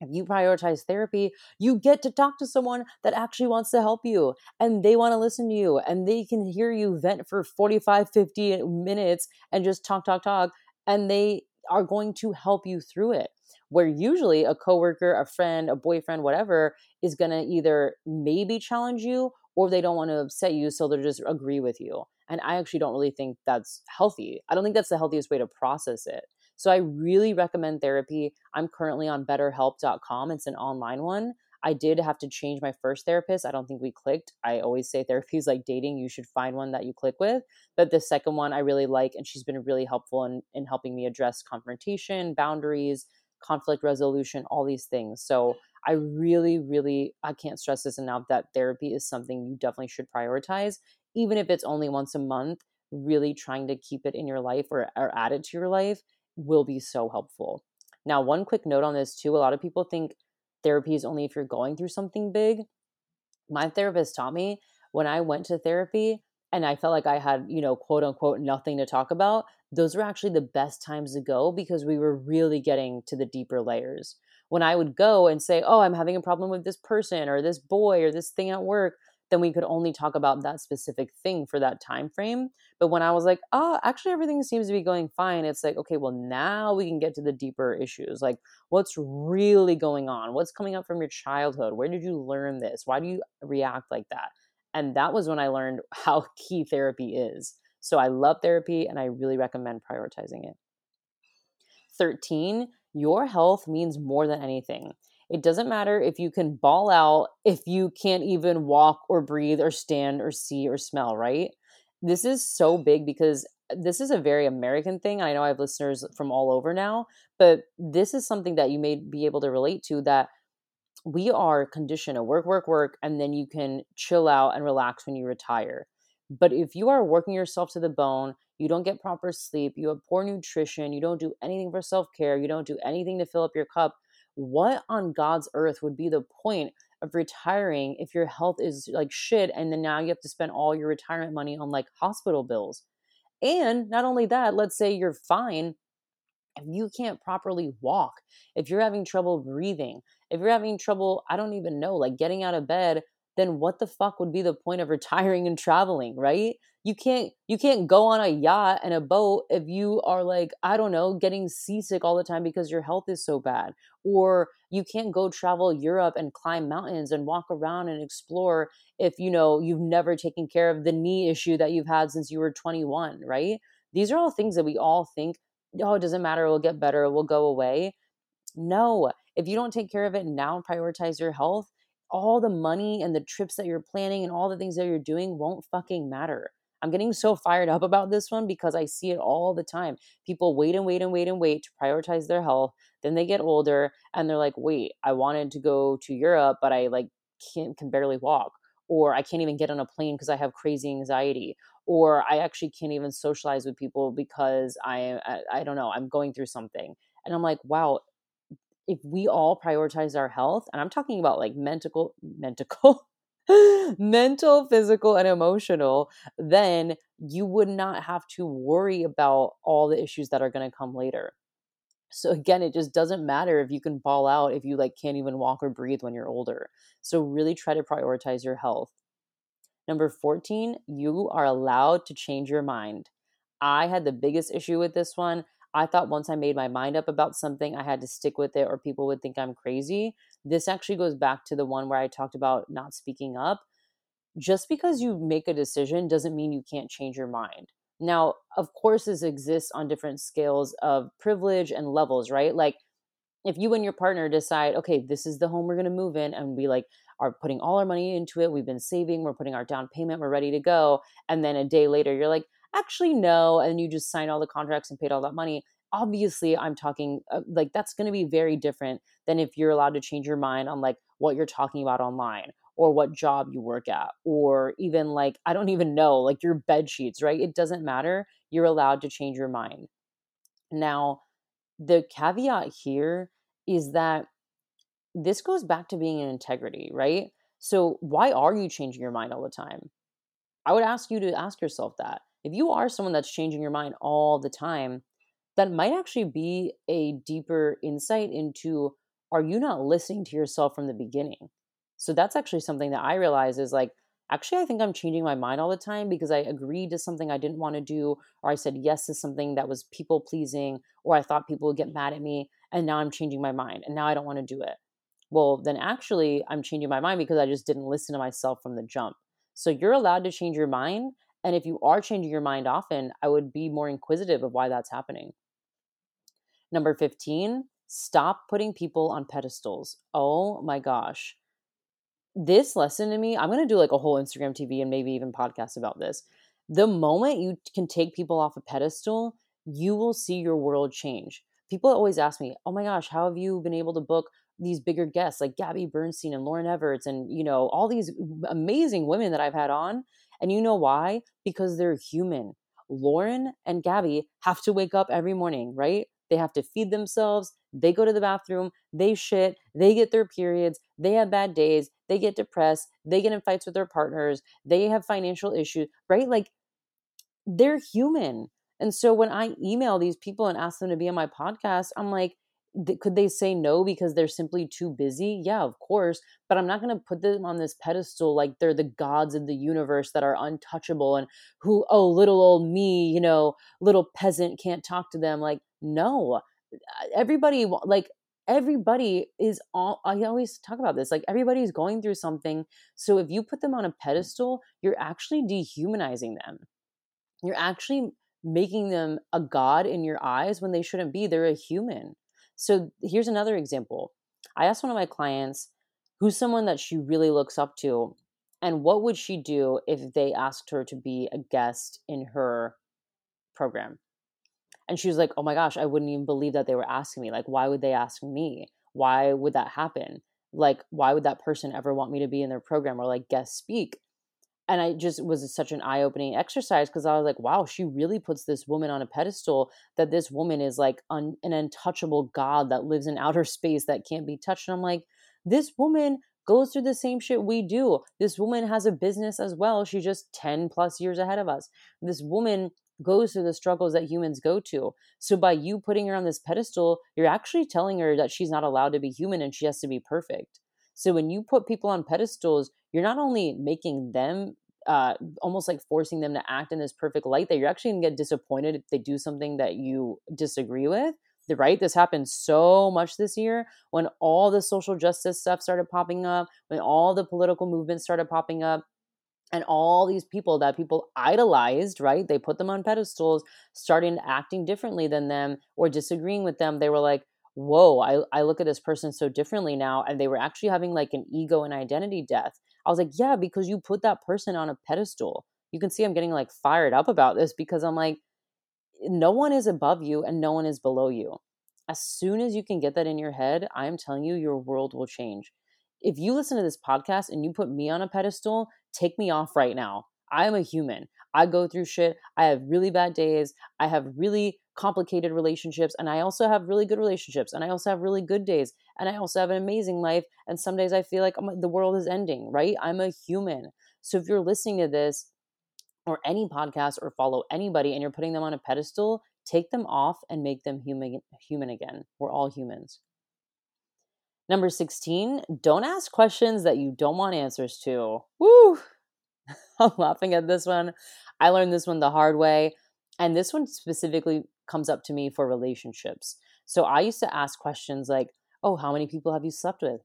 if you prioritize therapy, you get to talk to someone that actually wants to help you and they want to listen to you and they can hear you vent for 45, 50 uh, minutes and just talk, talk, talk. And they are going to help you through it. Where usually a coworker, a friend, a boyfriend, whatever, is going to either maybe challenge you or they don't want to upset you. So they'll just agree with you. And I actually don't really think that's healthy. I don't think that's the healthiest way to process it. So I really recommend therapy. I'm currently on betterhelp.com. It's an online one. I did have to change my first therapist. I don't think we clicked. I always say *laughs* therapy is like dating. You should find one that you click with. But the second one I really like, and she's been really helpful in, in helping me address confrontation, boundaries, conflict resolution, all these things. So I really, really, I can't stress this enough that therapy is something you definitely should prioritize, even if it's only once a month. Really trying to keep it in your life or, or add it to your life will be so helpful. Now, one quick note on this too a lot of people think therapy is only if you're going through something big. My therapist taught me when I went to therapy and I felt like I had, you know, quote unquote, nothing to talk about, those were actually the best times to go because we were really getting to the deeper layers. When I would go and say, Oh, I'm having a problem with this person or this boy or this thing at work, then we could only talk about that specific thing for that time frame. But when i was like oh actually everything seems to be going fine it's like okay well now we can get to the deeper issues like what's really going on? What's coming up from your childhood? Where did you learn this? Why do you react like that? And that was when i learned *laughs* how key therapy is. So i love therapy and i really recommend prioritizing it. 13 your health means more than anything it doesn't matter if you can ball out, if you can't even walk or breathe or stand or see or smell, right? This is so big because uh, this is a very American thing. I know I have listeners from all over now, but this is something that you may be able to relate to that we are conditioned to work, work, work, and then you can chill out and relax when you retire. But if you are working yourself to the bone, you don't get proper sleep, you have poor nutrition, you don't do anything for self care, you don't do anything to fill up your cup, what on God's earth would be the point of retiring if your health is like shit and then now you have to spend all your retirement money on like hospital bills? And not only that, let's say you're fine. If you can't properly walk, if you're having trouble breathing, if you're having trouble, I don't even know, like getting out of bed, then what the fuck would be the point of retiring and traveling, right? You can't you can't go on a yacht and a boat if you are like, I don't know, getting seasick all the time because your health is so bad. Or you can't go travel Europe and climb mountains and walk around and explore if you know you've never taken care of the knee issue that you've had since you were 21, right? These are all things that we all think, oh, it doesn't matter, it will get better, it will go away. No, if you don't take care of it now and prioritize your health, all the money and the trips that you're planning and all the things that you're doing won't fucking matter. I'm getting so fired up about this one because I see it all the time. People wait and wait and wait and wait to prioritize their health. Then they get older and they're like, "Wait, I wanted to go to Europe, but I like can't can barely walk." Or I can't even get on a plane because I have crazy anxiety. Or I actually can't even socialize with people because I I, I don't know, I'm going through something. And I'm like, wow, if we all prioritize our health, and I'm talking about like mental, mental, *laughs* mental, physical, and emotional, then you would not have to worry about all the issues that are going to come later. So again, it just doesn't matter if you can ball out if you like can't even walk or breathe when you're older. So really try to prioritize your health. Number 14, you are allowed to change your mind. I had the biggest issue with this one. I thought once I made my mind up about something, I had to stick with it or people would think I'm crazy. This actually goes back to the one where I talked about not speaking up. Just because you make a decision doesn't mean you can't change your mind. Now, of course, this exists on different scales of privilege and levels, right? Like, if you and your partner decide, okay, this is the home we're going to move in, and we like are putting all our money into it, we've been saving, we're putting our down payment, we're ready to go. And then a day later, you're like, actually, no. And you just signed all the contracts and paid all that money. Obviously, I'm talking uh, like that's going to be very different than if you're allowed to change your mind on like what you're talking about online or what job you work at or even like I don't even know like your bed sheets, right? It doesn't matter. You're allowed to change your mind. Now, the caveat here is that this goes back to being in integrity, right? So, why are you changing your mind all the time? I would ask you to ask yourself that. If you are someone that's changing your mind all the time, that might actually be a deeper insight into are you not listening to yourself from the beginning? So that's actually something that I realize is like, actually, I think I'm changing my mind all the time because I agreed to something I didn't want to do, or I said yes to something that was people pleasing, or I thought people would get mad at me, and now I'm changing my mind, and now I don't want to do it. Well, then actually, I'm changing my mind because I just didn't listen to myself from the jump. So you're allowed to change your mind. And if you are changing your mind often, I would be more inquisitive of why that's happening. Number 15, stop putting people on pedestals. Oh my gosh this lesson to me, I'm going to do like a whole Instagram TV and maybe even podcast about this. The moment you can take people off a pedestal, you will see your world change. People always ask me, "Oh my gosh, how have you been able to book these bigger guests like Gabby Bernstein and Lauren Evarts and you know all these amazing women that I've had on?" And you know why? Because they're human. Lauren and Gabby have to wake up every morning, right? They have to feed themselves. They go to the bathroom. They shit. They get their periods. They have bad days. They get depressed. They get in fights with their partners. They have financial issues, right? Like they're human. And so when I email these people and ask them to be on my podcast, I'm like, could they say no because they're simply too busy? Yeah, of course. But I'm not going to put them on this pedestal like they're the gods of the universe that are untouchable and who, oh, little old me, you know, little peasant can't talk to them. Like, no, uh, everybody, like, everybody is all i always talk about this like everybody's going through something so if you put them on a pedestal you're actually dehumanizing them you're actually making them a god in your eyes when they shouldn't be they're a human so here's another example. I asked one of my clients who's someone that she really looks up to and what would she do if they asked her to be a guest in her program? And she was like, "Oh my gosh, I wouldn't even believe that they were asking me. Like why would they ask me? Why would that happen? Like why would that person ever want me to be in their program or like guest speak?" And I just was such an eye opening exercise because I was like, wow, she really puts this woman on a pedestal that this woman is like un- an untouchable god that lives in outer *laughs* space that can't be touched. And I'm like, this woman goes through the same shit we do. This woman has a business as well. She's just 10 plus years ahead of us. This woman goes through the struggles that humans go to. So by you putting her on this pedestal, you're actually telling her that she's not allowed to be human and she has to be perfect. So when you put people on pedestals, you're not only making them uh, almost like forcing them to act in this perfect light that you're actually gonna get disappointed if they do something that you disagree with right? This happened so much this year when all the social justice stuff started popping up when all the political movements started popping up and all these people that people idolized right? They put them on pedestals starting acting differently than them or disagreeing with them. They were like whoa I, I look at this person so differently now and they were actually having like an ego and identity death I was like, yeah, because you put that person on a pedestal. You can see I'm getting like fired up about this because I'm like, no one is above you and no one is below you. As soon as you can get that in your head, I am telling you, your world will change. If you listen to this podcast and you put me on a pedestal, take me off right now. I am a human. I go through shit. I have really bad days. I have really complicated relationships and I also have really good relationships and I also have really good days and I also have an amazing life and some days I feel like oh the world is ending, right? I'm a human. So if you're listening to this or any podcast or follow anybody and you're putting them on a pedestal, take them off and make them human human again. We're all humans. Number 16, don't ask questions that you don't want answers to. Woo! *laughs* I'm laughing at this one. I learned this one the hard way. And this one specifically comes up to me for relationships. So I used to ask questions like, Oh, how many people have you slept with?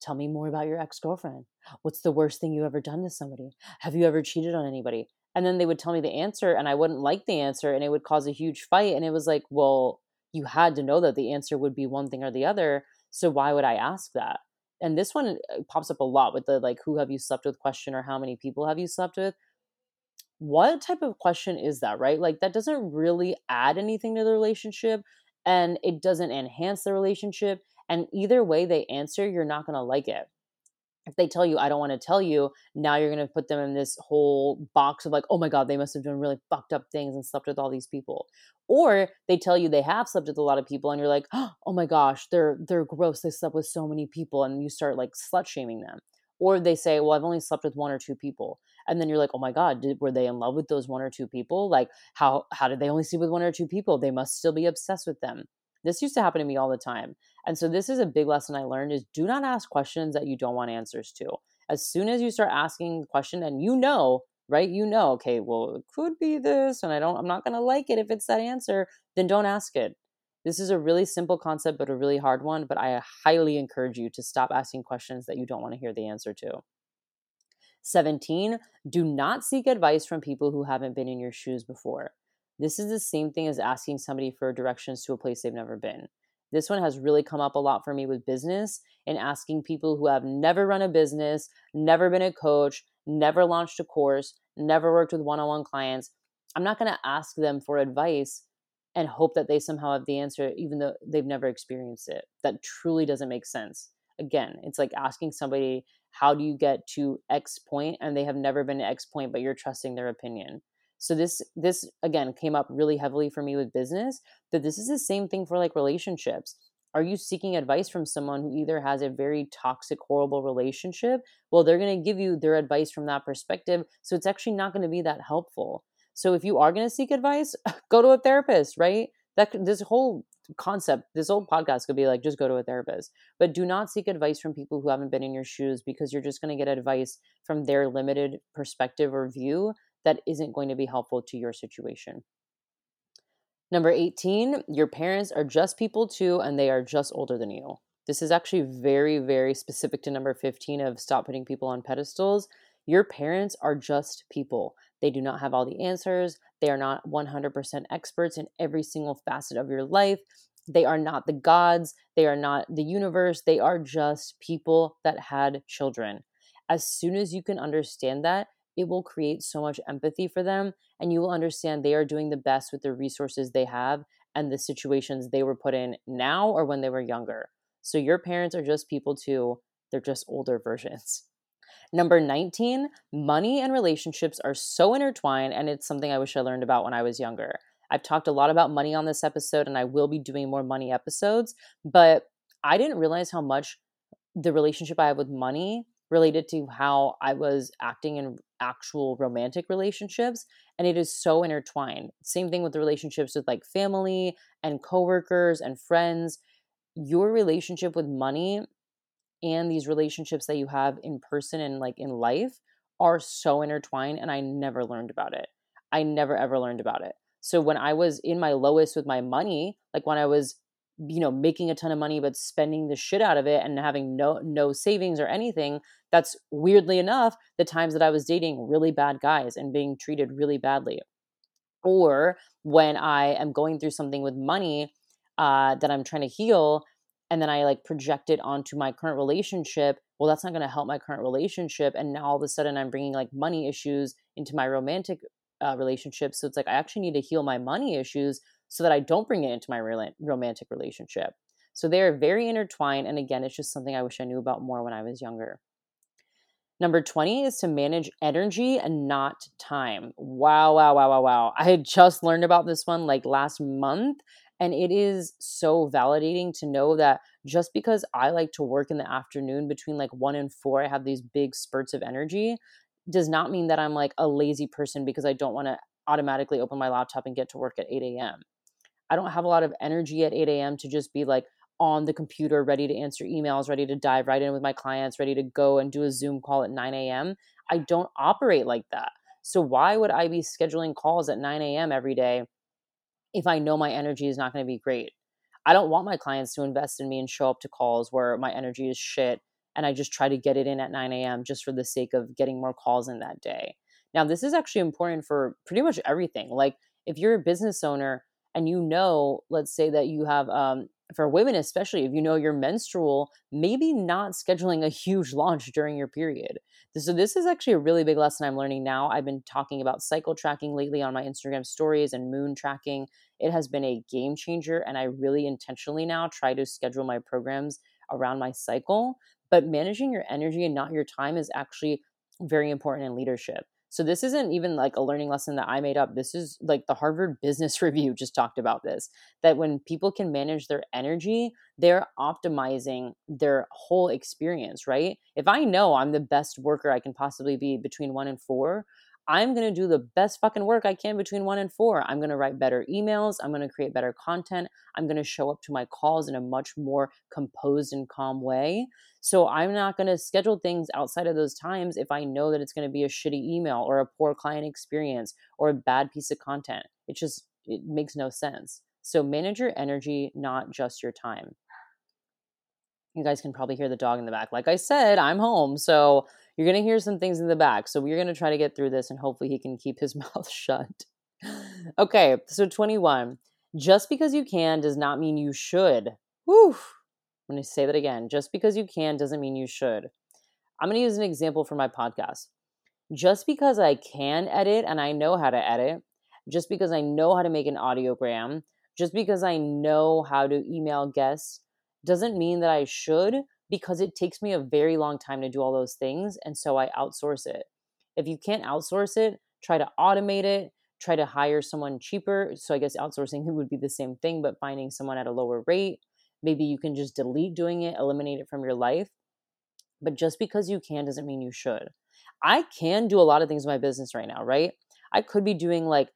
Tell me more about your ex girlfriend. What's the worst thing you ever done to somebody? Have you ever cheated on anybody? And then they would tell me the answer, and I wouldn't like the answer, and it would cause a huge fight. And it was like, well, you had to know that the answer would be one thing or the other. So why would I ask that? And this one uh, pops up a lot with the like, who have you slept with question or how many people have you slept with? What type of question is that, right? Like, that doesn't really add anything to the relationship and it doesn't enhance the relationship. And either way they answer, you're not going to like it if they tell you i don't want to tell you now you're going to put them in this whole box of like oh my god they must have done really fucked up things and slept with all these people or they tell you they have slept with a lot of people and you're like *gasps* oh my gosh they're they're gross they slept with so many people and you start like slut shaming them or they say well i've only slept with one or two people and then you're like oh my god did, were they in love with those one or two people like how how did they only sleep with one or two people they must still be obsessed with them this used to happen to me all the time. And so this is a big lesson I learned is do not ask questions that you don't want answers to. As soon as you start asking a question and you know, right? You know, okay, well, it could be this and I don't I'm not going to like it if it's that answer, then don't ask it. This is a really simple concept but a really hard one, but I highly encourage you to stop asking questions that you don't want to hear the answer to. 17, do not seek advice from people who haven't been in your shoes before. This is the same thing as asking somebody for directions to a place they've never been. This one has really come up a lot for me with business and asking people who have never run a business, never been a coach, never launched a course, never worked with one on one clients. I'm not going to ask them for advice and hope that they somehow have the answer, even though they've never experienced it. That truly doesn't make sense. Again, it's like asking somebody, How do you get to X point? And they have never been to X point, but you're trusting their opinion. So this this again came up really heavily for me with business that this is the same thing for like relationships. Are you seeking advice from someone who either has a very toxic horrible relationship? Well, they're going to give you their advice from that perspective, so it's actually not going to be that helpful. So if you are going to seek advice, *laughs* go to a therapist, right? That this whole concept, this whole podcast could be like just go to a therapist. But do not seek advice from people who haven't been in your shoes because you're just going to get advice from their limited perspective or view that isn't going to be helpful to your situation. Number 18, your parents are just people too, and they are just older than you. This is actually very, very specific to number 15 of stop putting people on pedestals. Your parents are just people. They do not have all the answers. They are not 100% experts in every single facet of your life. They are not the gods. They are not the universe. They are just people that had children. As soon as you can understand that, it will create so much empathy for them and you will understand they are doing the best with the resources they have and the situations they were put in now or when they were younger. So your parents are just people too, they're just older *laughs* versions. Number 19, money and relationships are so intertwined, and it's something I wish I learned about when I was younger. I've talked a lot about money on this episode, and I will be doing more money episodes, but I didn't realize how much the relationship I have with money related to how I was acting in actual romantic relationships and it is so intertwined. Same thing with the relationships with like family and coworkers and friends. Your relationship with money and these relationships that you have in person and like in life are so intertwined and I never learned about it. I never ever learned about it. So when I was in my lowest with my money, like when I was you know making a ton of money but spending the shit out of it and having no no savings or anything that's weirdly enough the times that i was dating really bad guys and being treated really badly or when i am going through something with money uh, that i'm trying to heal and then i like project it onto my current relationship well that's not going to help my current relationship and now all of a sudden i'm bringing like money issues into my romantic uh, relationship so it's like i actually need to heal my money issues so that I don't bring it into my romantic relationship. So they are very intertwined. And again, it's just something I wish I knew about more when I was younger. Number 20 is to manage energy and not time. Wow, wow, wow, wow, wow. I had just learned about this one like last month. And it is so validating to know that just because I like to work in the afternoon between like one and four, I have these big spurts of energy, does not mean that I'm like a lazy person because I don't want to automatically open my laptop and get to work at 8 a.m. I don't have a lot of energy at 8 a.m. to just be like on the computer, ready to answer emails, ready to dive right in with my clients, ready to go and do a Zoom call at 9 a.m. I don't operate like that. So, why would I be scheduling calls at 9 a.m. every day if I know my energy is not going to be great? I don't want my clients to invest in me and show up to calls where my energy is shit and I just try to get it in at 9 a.m. just for the sake of getting more calls in that day. Now, this is actually important for pretty much everything. Like, if you're a business owner and you know, let's say that you have, um, for women especially, if you know you're menstrual, maybe not scheduling a huge launch during your period. So, this is actually a really big lesson I'm learning now. I've been talking about cycle tracking lately on my Instagram stories and moon tracking. It has been a game changer, and I really intentionally now try to schedule my programs around my cycle. But managing your energy and not your time is actually very important in leadership. So this isn't even like a learning lesson that I made up. This is like the Harvard Business *laughs* Review just talked about this that when people can manage their energy, they're optimizing their whole experience, right? If I know I'm the best worker I can possibly be between 1 and 4, I'm going to do the best fucking work I can between one and four. I'm going to write better emails. I'm going to create better content. I'm going to show up to my calls in a much more composed and calm way. So I'm not going to schedule things outside of those times if I know that it's going to be a shitty email or a poor client experience or a bad piece of content. It just it makes no sense. So manage your energy, not just your time. You guys can probably hear the dog in the back. Like I said, I'm home. So you're going to hear some things in the back. So we're going to try to get through this and hopefully he can keep his *laughs* mouth shut. okay, so 21. Just because you can does not mean you should. Whew. I'm going to say that again. Just because you can doesn't mean you should. I'm going to use an example for my podcast. Just because I can edit and I know how to edit, just because I know how to make an audiogram, just because I know how to email guests, doesn't mean that I should because it takes me a very long time to do all those things. And so I outsource it. If you can't outsource it, try to automate it, try to hire someone cheaper. So I guess outsourcing *laughs* would be the same thing, but finding someone at a lower rate. Maybe you can just delete doing it, eliminate it from your life. But just because you can doesn't mean you should. I can do a lot of things in my business right now, right? I could be doing like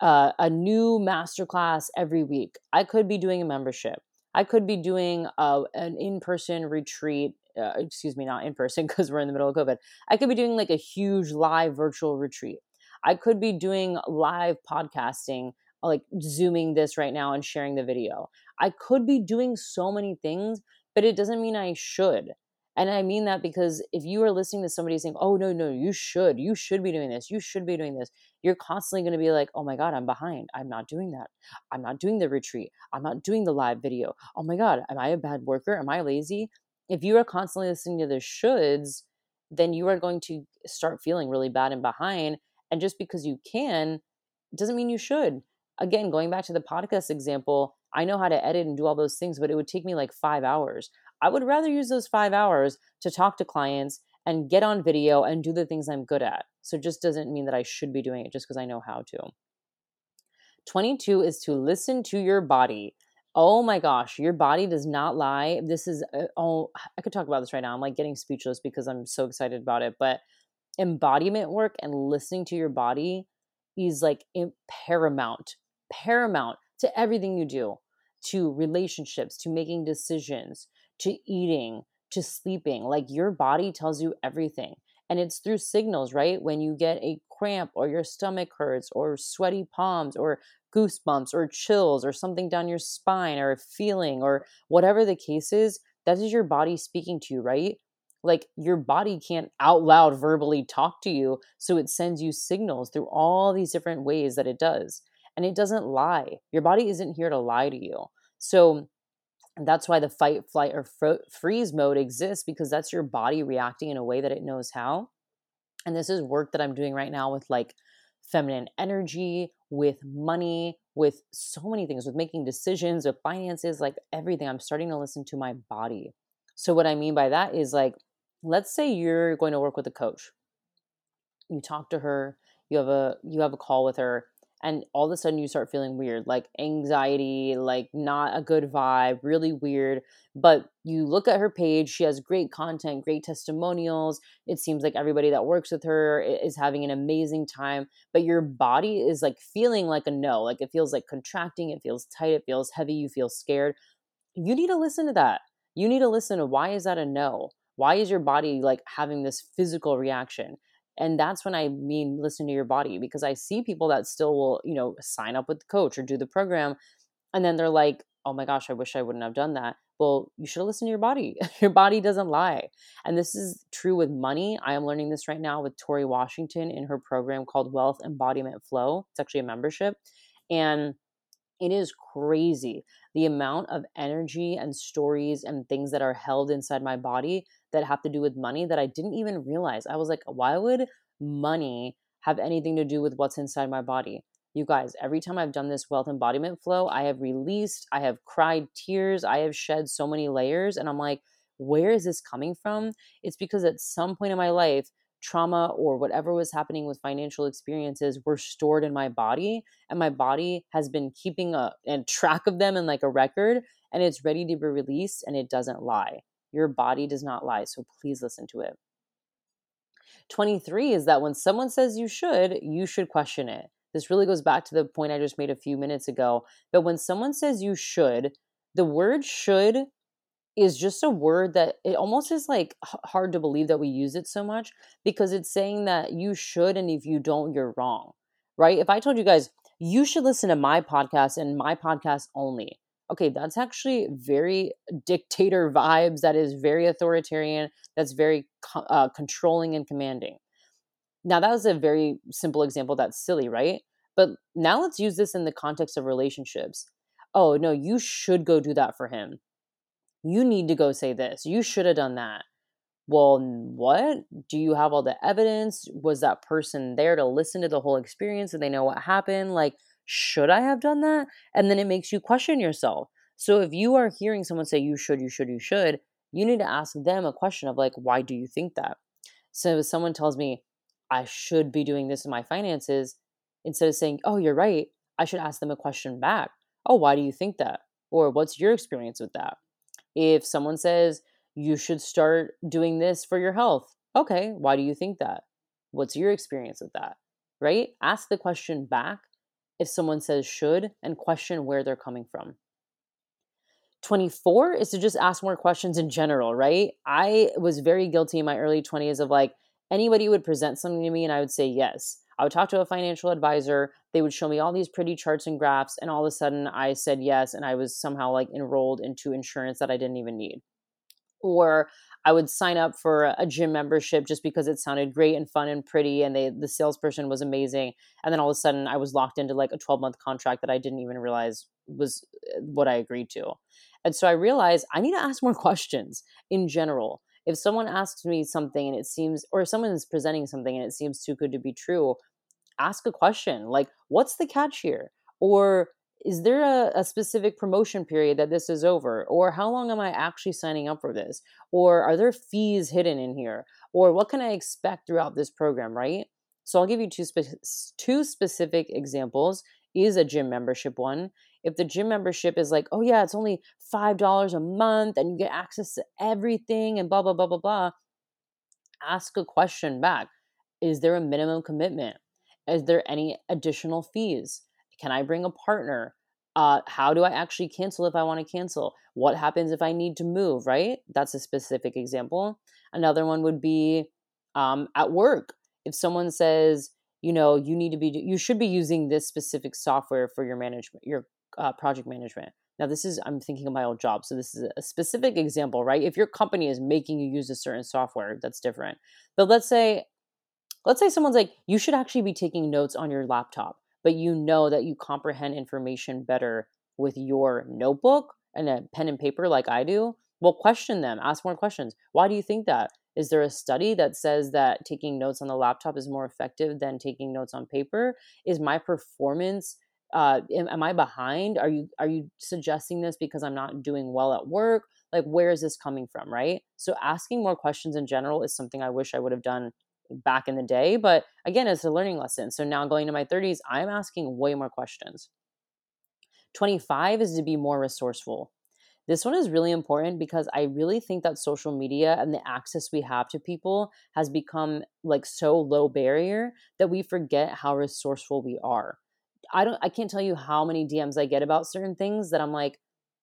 uh, a new masterclass every week. I could be doing a membership. I could be doing uh, an in person retreat. Uh, excuse me, not in person *laughs* because we're in the middle of COVID. I could be doing like a huge live virtual retreat. I could be doing live podcasting, like zooming this right now and sharing the video. I could be doing so many things, but it doesn't mean I should. And I mean that because if you are listening to somebody saying, oh, no, no, you should, you should be doing this, you should be doing this, you're constantly going to be like, oh my God, I'm behind. I'm not doing that. I'm not doing the retreat. I'm not doing the live video. Oh my God, am I a bad worker? Am I lazy? If you are constantly listening to the shoulds, then you are going to start feeling really bad and behind. And just because you can doesn't mean you should. Again, going back to the podcast example, I know how to edit and do all those things, but it would take me like five hours. I would rather use those five hours to talk to clients and get on video and do the things I'm good at. So it just doesn't mean that I should be doing it just because I know how to. 22 is to listen to your body. Oh my gosh, your body does not lie. This is, uh, oh, I could talk about this right now. I'm like getting speechless because I'm so excited about it. But embodiment work and listening to your body is like paramount, paramount to everything you do, to relationships, to making decisions, to eating, to sleeping. Like your body tells you everything. And it's through signals, right? When you get a cramp or your stomach hurts or sweaty palms or goosebumps or chills or something down your spine or a feeling or whatever the case is, that is your body speaking to you, right? Like your body can't out loud verbally talk to you. So it sends you signals through all these different ways that it does. And it doesn't lie. Your body isn't here to lie to you. So and that's why the fight, flight, or fro- freeze mode exists because that's your body reacting in a way that it knows how. And this is work that I'm doing right now with like feminine energy, with money, with so many things, with making decisions, with finances, like everything. I'm starting to listen to my body. So, what I mean by that is like, let's say you're going to work with a coach. You talk to her, you have a you have a call with her and all of a sudden you start feeling weird like anxiety like not a good vibe really weird but you look at her page she has great content great testimonials it seems like everybody that works with her is having an amazing time but your body is like feeling like a no like it feels like contracting it feels tight it feels heavy you feel scared. You need to listen to that. You need to listen to why is that a no? Why is your body like having this physical reaction and that's when i mean listen to your body because i see people that still will you know sign up with the coach or do the program and then they're like oh my gosh i wish i wouldn't have done that. Well you should listen to your body. *laughs* Your body doesn't lie. And this is true with money. I am learning this right now with tori washington in her program called wealth embodiment flow. It's actually a membership. And it is crazy the amount of energy and stories and things that are held inside my body that have to do with money that I didn't even realize. I was like, why would money have anything to do with what's inside my body? You guys, every time I've done this wealth embodiment flow, I have released, I have cried tears, I have shed so many layers. And I'm like, where is this coming from? It's because at some point in my life, trauma or whatever was happening with financial experiences were stored in my body and my body has been keeping a, and track of them in like a record and it's ready to be released and it doesn't lie your body does not lie so please listen to it. 23 is that when someone says you should you should question it. This really goes back to the point i just made a few minutes ago but when someone says you should the word should is just a word that it almost is like hard to believe that we use it so much because it's saying that you should and if you don't you're wrong right? If i told you guys you should listen to my podcast and my podcast only okay that's actually very dictator vibes that is very authoritarian that's very uh, controlling and commanding now that was a very simple example that's silly right but now let's use this in the context of relationships oh no you should go do that for him you need to go say this. You should have done that. Well, what? Do you have all the evidence? Was that person there to listen to the whole experience and they know what happened? Like, should I have done that? And then it makes you question yourself. So if you are hearing someone say, you should, you should, you should, you need to ask them a question of, like, why do you think that? So if someone tells me, I should be doing this in my finances, instead of saying, oh, you're right, I should ask them a question back. Oh, why do you think that? Or what's your experience with that? If someone says you should start doing this for your health, okay, why do you think that? What's your experience with that? Right? Ask the question back if someone says should and question where they're coming from. 24 is to just ask more questions in general, right? I was very guilty in my early 20s of like anybody would present something to me and I would say yes. I would talk to a financial advisor. They would show me all these pretty charts and graphs. And all of a sudden, I said yes. And I was somehow like enrolled into insurance that I didn't even need. Or I would sign up for a gym membership just because it sounded great and fun and pretty. And they, the salesperson was amazing. And then all of a sudden, I was locked into like a 12 month contract that I didn't even realize was uh, what I agreed to. And so I realized I need to ask more *laughs* questions in general if someone asks me something and it seems or if someone is presenting something and it seems too good to be true ask a question like what's the catch here or is there a, a, specific promotion period that this is over or how long am i actually signing up for this or are there fees hidden in here or what can i expect throughout this program right so i'll give you two, spe- two specific examples is a gym membership one if the gym membership is like, oh yeah, it's only $5 a month and you get access to everything and blah, blah, blah, blah, blah, ask a question back. Is there a minimum commitment? Is there any additional fees? Can I bring a partner? Uh, how do I actually cancel if I want to cancel? What happens if I need to move, right? That's a specific example. Another one would be um, at work. If someone says, you know, you need to be, you should be using this specific software for your management, your uh, project management. Now, this is, I'm thinking of my old job. So, this is a specific example, right? If your company is making you use a certain software, that's different. But let's say, let's say someone's like, you should actually be taking notes on your laptop, but you know that you comprehend information better with your notebook and a pen and paper like I do. Well, question them, ask more questions. Why do you think that? Is there a study that says that taking notes on the laptop is more effective than taking notes on paper? Is my performance uh, am, am, I behind? Are you are you suggesting this because I'm not doing well at work? like where is this coming from right so asking more questions in general is something i wish i would have done back in the day but again it's a learning lesson so now going to my 30s i'm asking way more questions 25 is to be more resourceful this one is really important because I really think that social media and the access we have to people has become like so low barrier that we forget how resourceful we are. I don't I can't tell you how many DMs I get about certain things that I'm like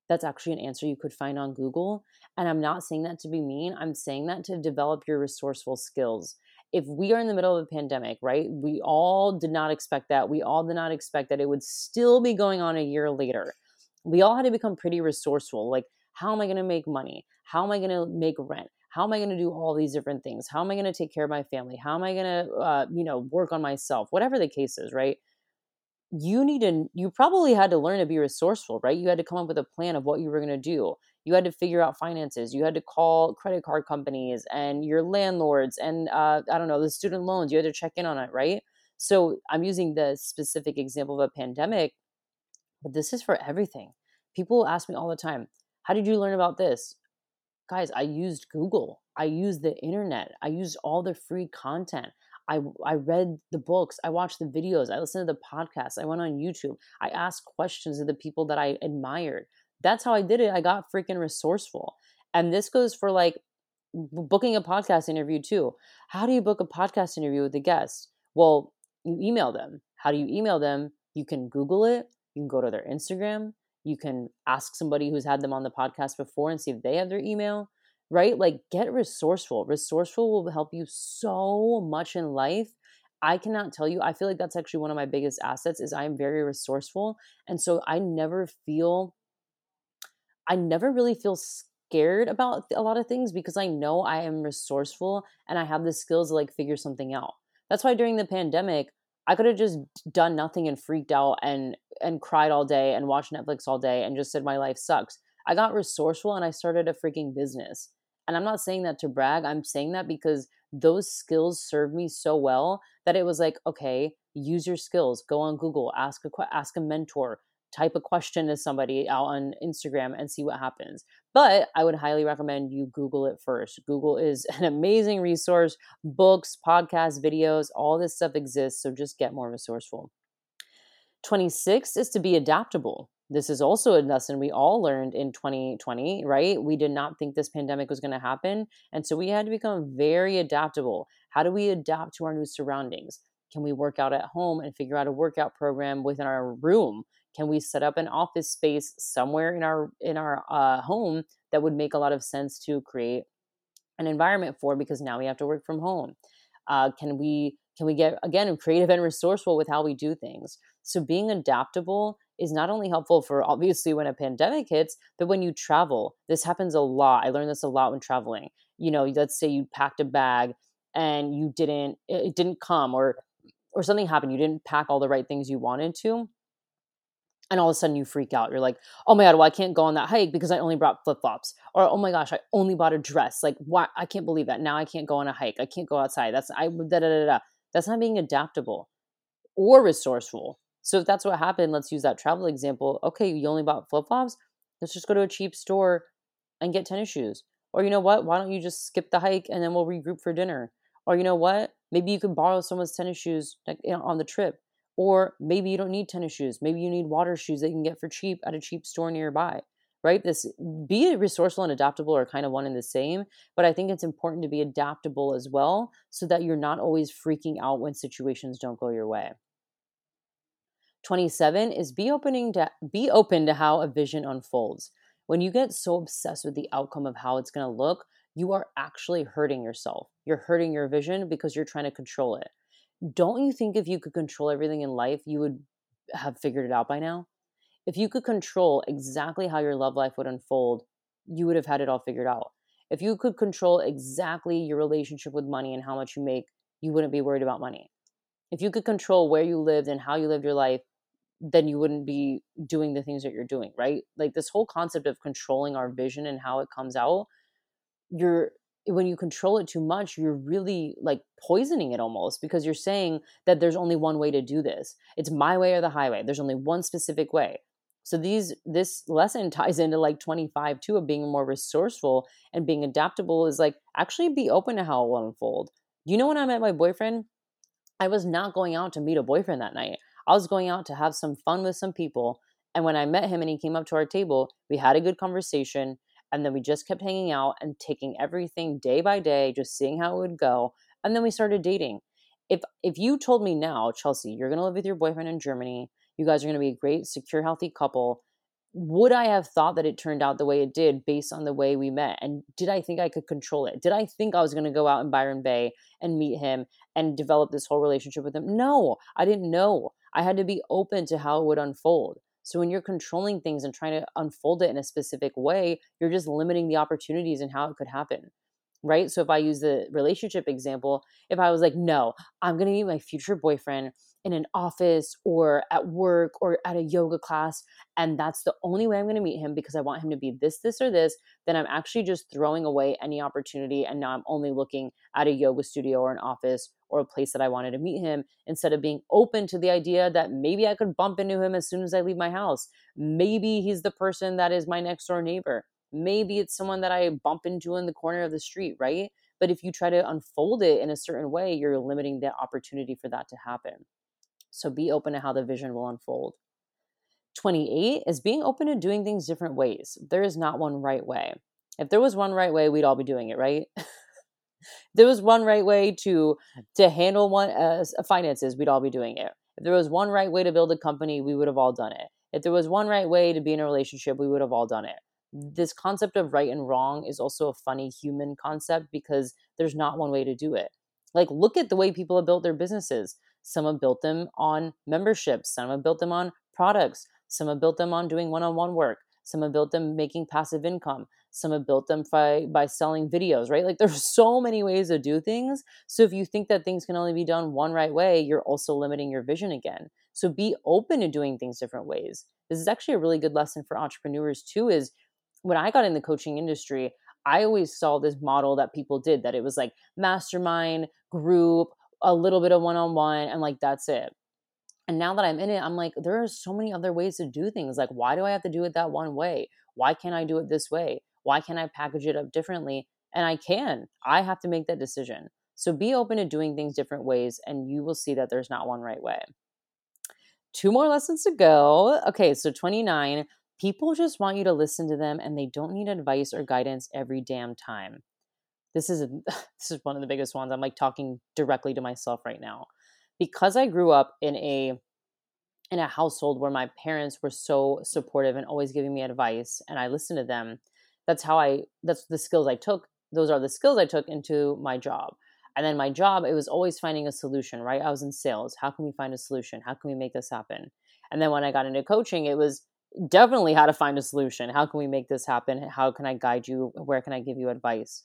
that's actually an answer you could find on Google and I'm not saying that to be mean. I'm saying that to develop your resourceful skills. If we are in the middle of a pandemic, right? We all did not expect that. We all did not expect that it would still be going on a year later we all had to become pretty resourceful. Like, how am I going to make money? How am I going to make rent? How am I going to do all these different things? How am I going to take care of my family? How am I going to, uh, you know, work on myself? Whatever the case is, right? You need to, you probably had to learn to be resourceful, right? You had to come up with a plan of what you were going to do. You had to figure out finances. You had to call credit card companies and your landlords and, uh, I don't know, the student loans. You had to check in on it, right? So I'm using the specific example of a pandemic but this is for everything. People ask me all the time, How did you learn about this? Guys, I used Google. I used the internet. I used all the free content. I, I read the books. I watched the videos. I listened to the podcasts. I went on YouTube. I asked questions of the people that I admired. That's how I did it. I got freaking resourceful. And this goes for like booking a podcast interview too. How do you book a podcast interview with a guest? Well, you email them. How do you email them? You can Google it you can go to their Instagram. You can ask somebody who's had them on the podcast before and see if they have their email, right? Like get resourceful. Resourceful will help you so much in life. I cannot tell you. I feel like that's actually one of my biggest assets is I'm very resourceful. And so I never feel I never really feel scared about a lot of things because I know I am resourceful and I have the skills to like figure something out. That's why during the pandemic, I could have just done nothing and freaked out and and cried all day and watched Netflix all day and just said my life sucks. I got resourceful and I started a freaking business. And I'm not saying that to brag. I'm saying that because those skills served me so well that it was like, okay, use your skills. Go on Google, ask a ask a mentor, type a question to somebody out on Instagram and see what happens. But I would highly recommend you Google it first. Google is *laughs* an amazing resource. Books, podcasts, videos, all this stuff exists. So just get more resourceful. 26 is to be adaptable. This is also a lesson we all learned in 2020, right? We did not think this pandemic was going to happen. And so we had to become very adaptable. How do we adapt to our new surroundings? Can we work out at home and figure out a workout program within our room? Can we set up an office space somewhere in our in our uh, home that would make a lot of sense to create an environment for? Because now we have to work from home. Uh, can we can we get again creative and resourceful with how we do things? So being adaptable is not only helpful for obviously when a pandemic hits, but when you travel. This happens a lot. I learned this a lot when traveling. You know, let's say you packed a bag and you didn't it didn't come or or something happened, you didn't pack all the right things you wanted to and all of a sudden you freak out. You're like, oh my God, well, I can't go on that hike because I only brought flip flops. Or, oh my gosh, I only bought a dress. Like, why? I can't believe that. Now I can't go on a hike. I can't go outside. That's, I, da da da da. That's not being adaptable or resourceful. So if that's what happened, let's use that travel example. Okay, you only bought flip flops. Let's just go to a cheap store and get tennis shoes. Or you know what? Why don't you just skip the hike and then we'll regroup for dinner? Or you know what? Maybe you could borrow someone's tennis shoes on the trip or maybe you don't need tennis shoes. Maybe you need water shoes that you can get for cheap at a cheap store nearby. Right? This be resourceful and adaptable are kind of one and the same, but I think it's important to be adaptable as well so that you're not always freaking out when situations don't go your way. 27 is be opening to be open to how a vision unfolds. When you get so obsessed with the outcome of how it's going to look, you are actually hurting yourself. You're hurting your vision because you're trying to control it don't you think if you could control everything in life, you would have figured it out by now? If you could control exactly how your love life would unfold, you would have had it all figured out. If you could control exactly your relationship with money and how much you make, you wouldn't be worried about money. If you could control where you lived and how you lived your life, then you wouldn't be doing the things that you're doing, right? Like this whole concept of controlling our vision and how it comes out, you're when you control it too much, you're really like poisoning it almost because you're saying that there's only one way to do this. It's my way or the highway. There's only one specific way. So these this lesson *laughs* ties into like 25 too of being more resourceful and being adaptable is like actually be open to how it will unfold. You know when I met my boyfriend, I was not going out to meet a boyfriend that night. I was going out to have some fun with some people. And when I met him and he came up to our table, we had a good conversation. And then we just kept hanging out and taking everything day by day, just seeing how it would go. And then we started dating. If if you told me now, Chelsea, you're gonna live with your boyfriend in Germany, you guys are gonna be a great, secure, healthy couple, would I have thought that it turned out the way it did based on the way we met? And did I think I could control it? Did I think I was going to go out in Byron Bay and meet him and develop this whole relationship with him? No, I didn't know. I had to be open to how it would unfold. So when you're controlling things and trying to unfold it in a specific way, you're just limiting the opportunities and how it could happen. Right. So if I use the relationship example, if I was like, no, I'm going to meet my future boyfriend in an office or at work or at a yoga class and that's the only way I'm going to meet him because I want him to be this this or this then I'm actually just throwing away any opportunity and now I'm only looking at a yoga studio or an office or a place that I wanted to meet him instead of being open to the idea that maybe I could bump into him as soon as I leave my house. Maybe he's the person that is my next door neighbor. Maybe it's someone that I bump into in the corner of the street right? But if you try to unfold it in a certain way you're limiting the opportunity for that to happen so be open to how the vision will unfold. 28 is being open to doing things different ways. There is not one right way. If there was one right way, we'd all be doing it, right? *laughs* there was one right way to to handle one uh, finances, we'd all be doing it. If there was one right way to build a company, we would have all done it. If there was one right way to be in a relationship, we would have all done it. This concept of right and wrong is also a funny human concept because there's not one way to do it. Like, look at the way people have built their businesses. Some have built them on memberships. Some have built them on products. Some have built them on doing one on one work. Some have built them making passive income. Some have built them by, by selling videos, right? Like *laughs* there's so many ways to do things. So if you think that things can only be done one right way, you're also limiting your vision again. So be open to doing things different ways. This is actually a really good lesson for entrepreneurs too is when I got in the coaching industry, I always saw this model that people did that it was like mastermind, group, a little bit of one on one, and like that's it. And now that I'm in it, I'm like, there are so many other ways to do things. Like, why do I have to do it that one way? Why can't I do it this way? Why can't I package it up differently? And I can. I have to make that decision. So be open to doing things different ways, and you will see that there's not one right way. Two more lessons to go. Okay, so 29. People just want you to listen to them and they don't need advice or guidance every damn time this is a, *laughs* this is one of the biggest ones. I'm like talking directly to myself right now. Because I grew up in a in a household where my parents were so supportive and always giving me advice and I listened to them, that's how I that's the skills I took. Those are the skills I took into my job. And then my job, it was always finding a solution, right? I was in sales. How can we find a solution? How can we make this happen? And then when I got into coaching, it was definitely how to find a solution. How can we make this happen? How can I guide you? Where can I give you advice?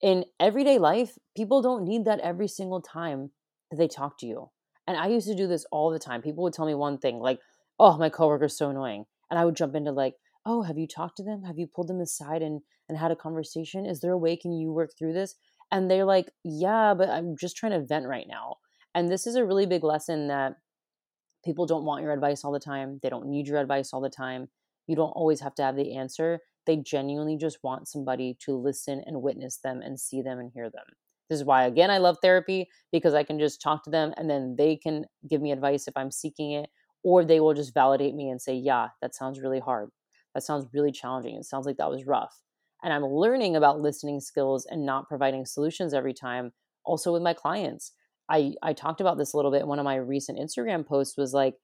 In everyday life, people don't need that every single time that they talk to you. And I used to do this all the time. People would tell me one thing, like, oh, my coworker's so annoying. And I would jump into like, oh, have you talked to them? Have you pulled them aside and, and had a conversation? Is there a way can you work through this? And they're like, yeah, but I'm just trying to vent right now. And this is a really big lesson that people don't want your advice all the time. They don't need your advice all the time. You don't always have to have the answer. They genuinely just want somebody to listen and witness them and see them and hear them. This is why, again, I love therapy because I can just talk to them and then they can give me advice if I'm seeking it, or they will just validate me and say, Yeah, that sounds really hard. That sounds really challenging. It sounds like that was rough. And I'm learning about listening skills and not providing solutions every time, also with my clients. I, I talked about this a little bit. One of my recent Instagram posts was like,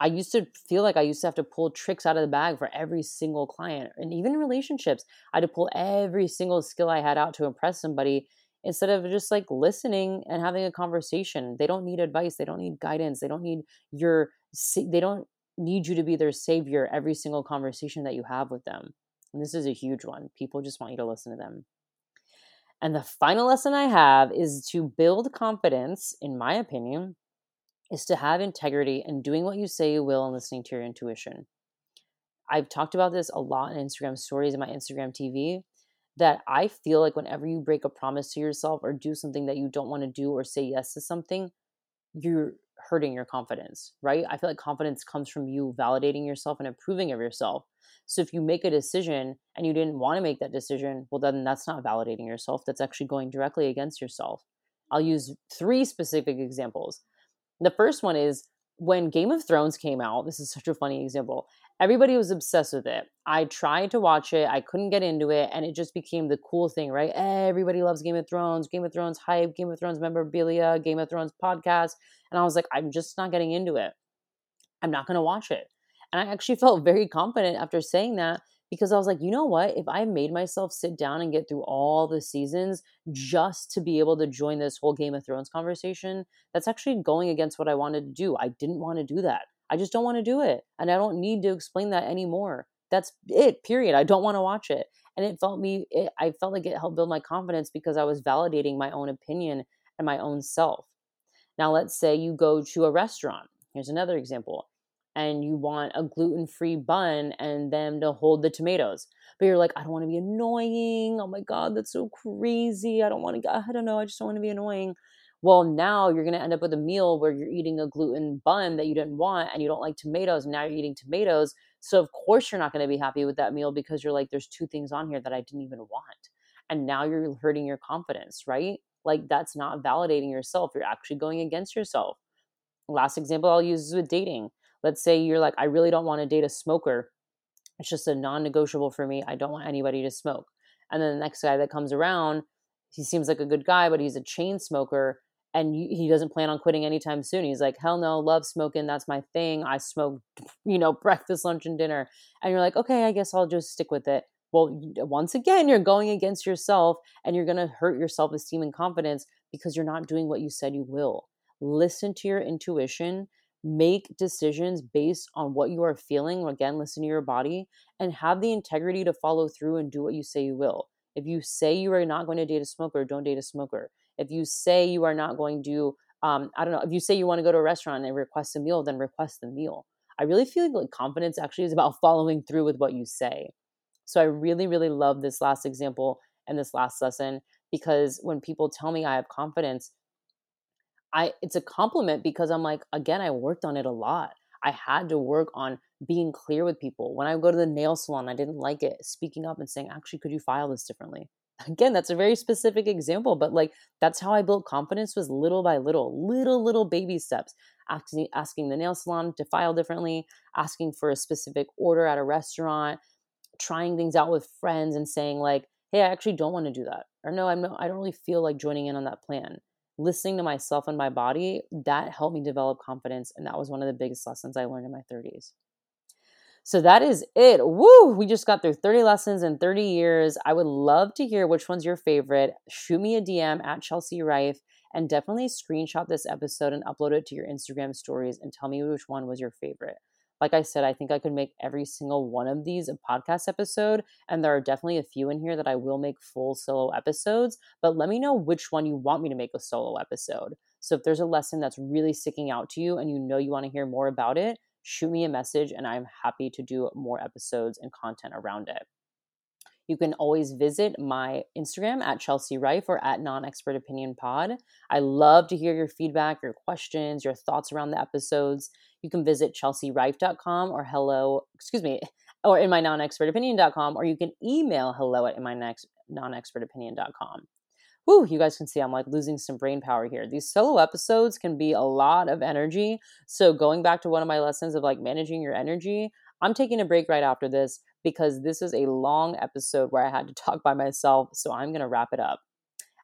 I used to feel like I used to have to pull tricks out of the bag for every single client. And even in relationships, I had to pull every single skill I had out to impress somebody instead of just like listening and having a conversation. They don't need advice, they don't need guidance, they don't need your they don't need you to be their savior every single conversation that you have with them. And this is a huge one. People just want you to listen to them. And the final lesson I have is to build confidence, in my opinion, is to have integrity and doing what you say you will and listening to your intuition. I've talked about this a lot in Instagram stories and my Instagram TV that I feel like whenever you break a promise to yourself or do something that you don't want to do or say yes to something, you're hurting your confidence, right? I feel like confidence comes from you validating yourself and approving of yourself. So if you make a decision and you didn't want to make that decision, well, then that's not validating yourself. That's actually going directly against yourself. I'll use three specific examples. The first one is when Game of Thrones came out. This is such a funny example. Everybody was obsessed with it. I tried to watch it, I couldn't get into it, and it just became the cool thing, right? Everybody loves Game of Thrones, Game of Thrones hype, Game of Thrones memorabilia, Game of Thrones podcast. And I was like, I'm just not getting into it. I'm not going to watch it. And I actually *laughs* felt very confident after saying that because I was like, you know what? If I made myself sit down and get through all the seasons just to be able to join this whole Game of Thrones conversation, that's actually going against what I wanted to do. I didn't want to do that. I just don't want to do it. And I don't need to explain that anymore. That's it, period. I don't want to watch it. And it felt me, it, I felt like it helped build my confidence because I was validating my own opinion and my own self. Now, let's say you go to a restaurant. Here's another example and you want a gluten free bun and them to hold the tomatoes. But you're like, I don't want to be annoying. Oh my God, that's so crazy. I don't want to, I don't know. I just don't want to be annoying. Well, now you're going to end up with a meal where you're eating a gluten bun that you didn't want and you don't like tomatoes. And now you're eating tomatoes. So, of course, you're not going to be happy with that meal because you're like, there's two things on here that I didn't even want. And now you're hurting your confidence, right? Like, that's not validating yourself. You're actually going against yourself. Last example I'll use is with dating let's say you're like, I really don't want to date a smoker. It's just a non negotiable for me. I don't want anybody to smoke. And then the next guy that comes around, he seems like a good guy, but he's a chain smoker and he doesn't plan on quitting anytime soon. He's like, hell no, love smoking. That's my thing. I smoke, *laughs* you know, *laughs* breakfast, lunch, and dinner. And you're like, okay, I guess I'll just stick with it. Well, uh, once again, you're going against yourself and you're going to hurt your self esteem and confidence because you're not doing what you said you will. Listen to your intuition make decisions based on what you are feeling. Again, listen to your body and have the integrity to follow through and do what you say you will. If you say you are not going to date a smoker, don't date a smoker. If you say you are not going to, um, I don't know, if you say you want to go to a restaurant and request a meal, then request the meal. I really feel like confidence actually is about *laughs* following through with what you say. So I really, really love this last example and this last lesson because when people tell me I have confidence, I it's a compliment because I'm like, again, I worked on it a lot. I had to work on being clear with people. When I go to the nail salon, I didn't like it. Speaking up and saying, actually, could you file this differently? *laughs* Again, that's a very specific example, but like that's how I built confidence was little by little, little, little baby steps. Asking, asking the nail salon to file differently, asking for a specific order at a restaurant, trying things out with friends and saying like, hey, I actually don't want to do that. Or no, I'm not, I don't really feel like joining in on that plan listening to myself and my body, that helped me develop confidence. And that was one of the biggest lessons I learned in my 30s. So that is it. Woo! We just got through 30 lessons in 30 years. I would love to hear which one's your favorite. Shoot me a DM at Chelsea Rife and definitely screenshot this episode and upload it to your Instagram stories and tell me which one was your favorite like I said, I think I could make every single one of these a podcast episode. And there are definitely a few in here that I will make full solo episodes. But let me know which one you want me to make a solo episode. So if there's a lesson that's really sticking out to you and you know you want to hear more about it, shoot me a message and I'm happy to do more episodes and content around it. You can always visit my Instagram at Chelsea Rife or at Non Expert Opinion Pod. I love to hear your feedback, your questions, your thoughts around the episodes. You can visit chelsearife.com or hello, excuse me, or in my non-expert-opinion.com, or you can email hello at in my next non-expert-opinion.com. Whew, you guys can see I'm like losing some brain power here. These solo episodes can be a lot of energy. So going back to one of my lessons of like managing your energy, I'm taking a break right after this because this is a long episode where I had to talk by myself. So I'm going to wrap it up.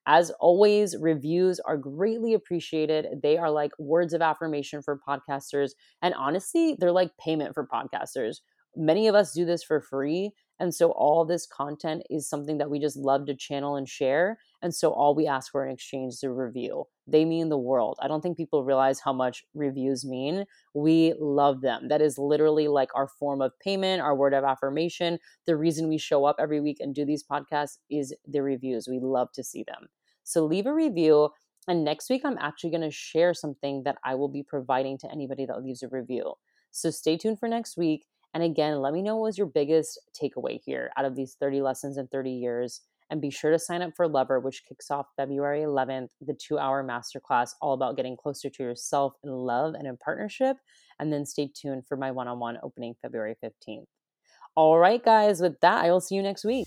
As always, reviews are greatly appreciated. They are like words of affirmation for podcasters. And honestly, they're like payment for podcasters. Many of us do this for free. And so all this content is something that we just love to channel and share. And so all we ask for in exchange is a review. They mean the world. I don't think people realize how much reviews mean. We love them. That is literally like our form of payment, our word of affirmation. The reason we show up every week and do these podcasts is the reviews. We love to see them. So leave a review. And next week, I'm actually going to share something that I will be providing to anybody that leaves a review. So stay tuned for next week. And again, let me know what was your biggest takeaway here out of these 30 lessons in 30 years. And be sure to sign up for Lover, which kicks off February 11th, the two hour masterclass all about getting closer to yourself in love and in partnership. And then stay tuned for my one on one opening February 15th. All right, guys, with that, I will see you next week.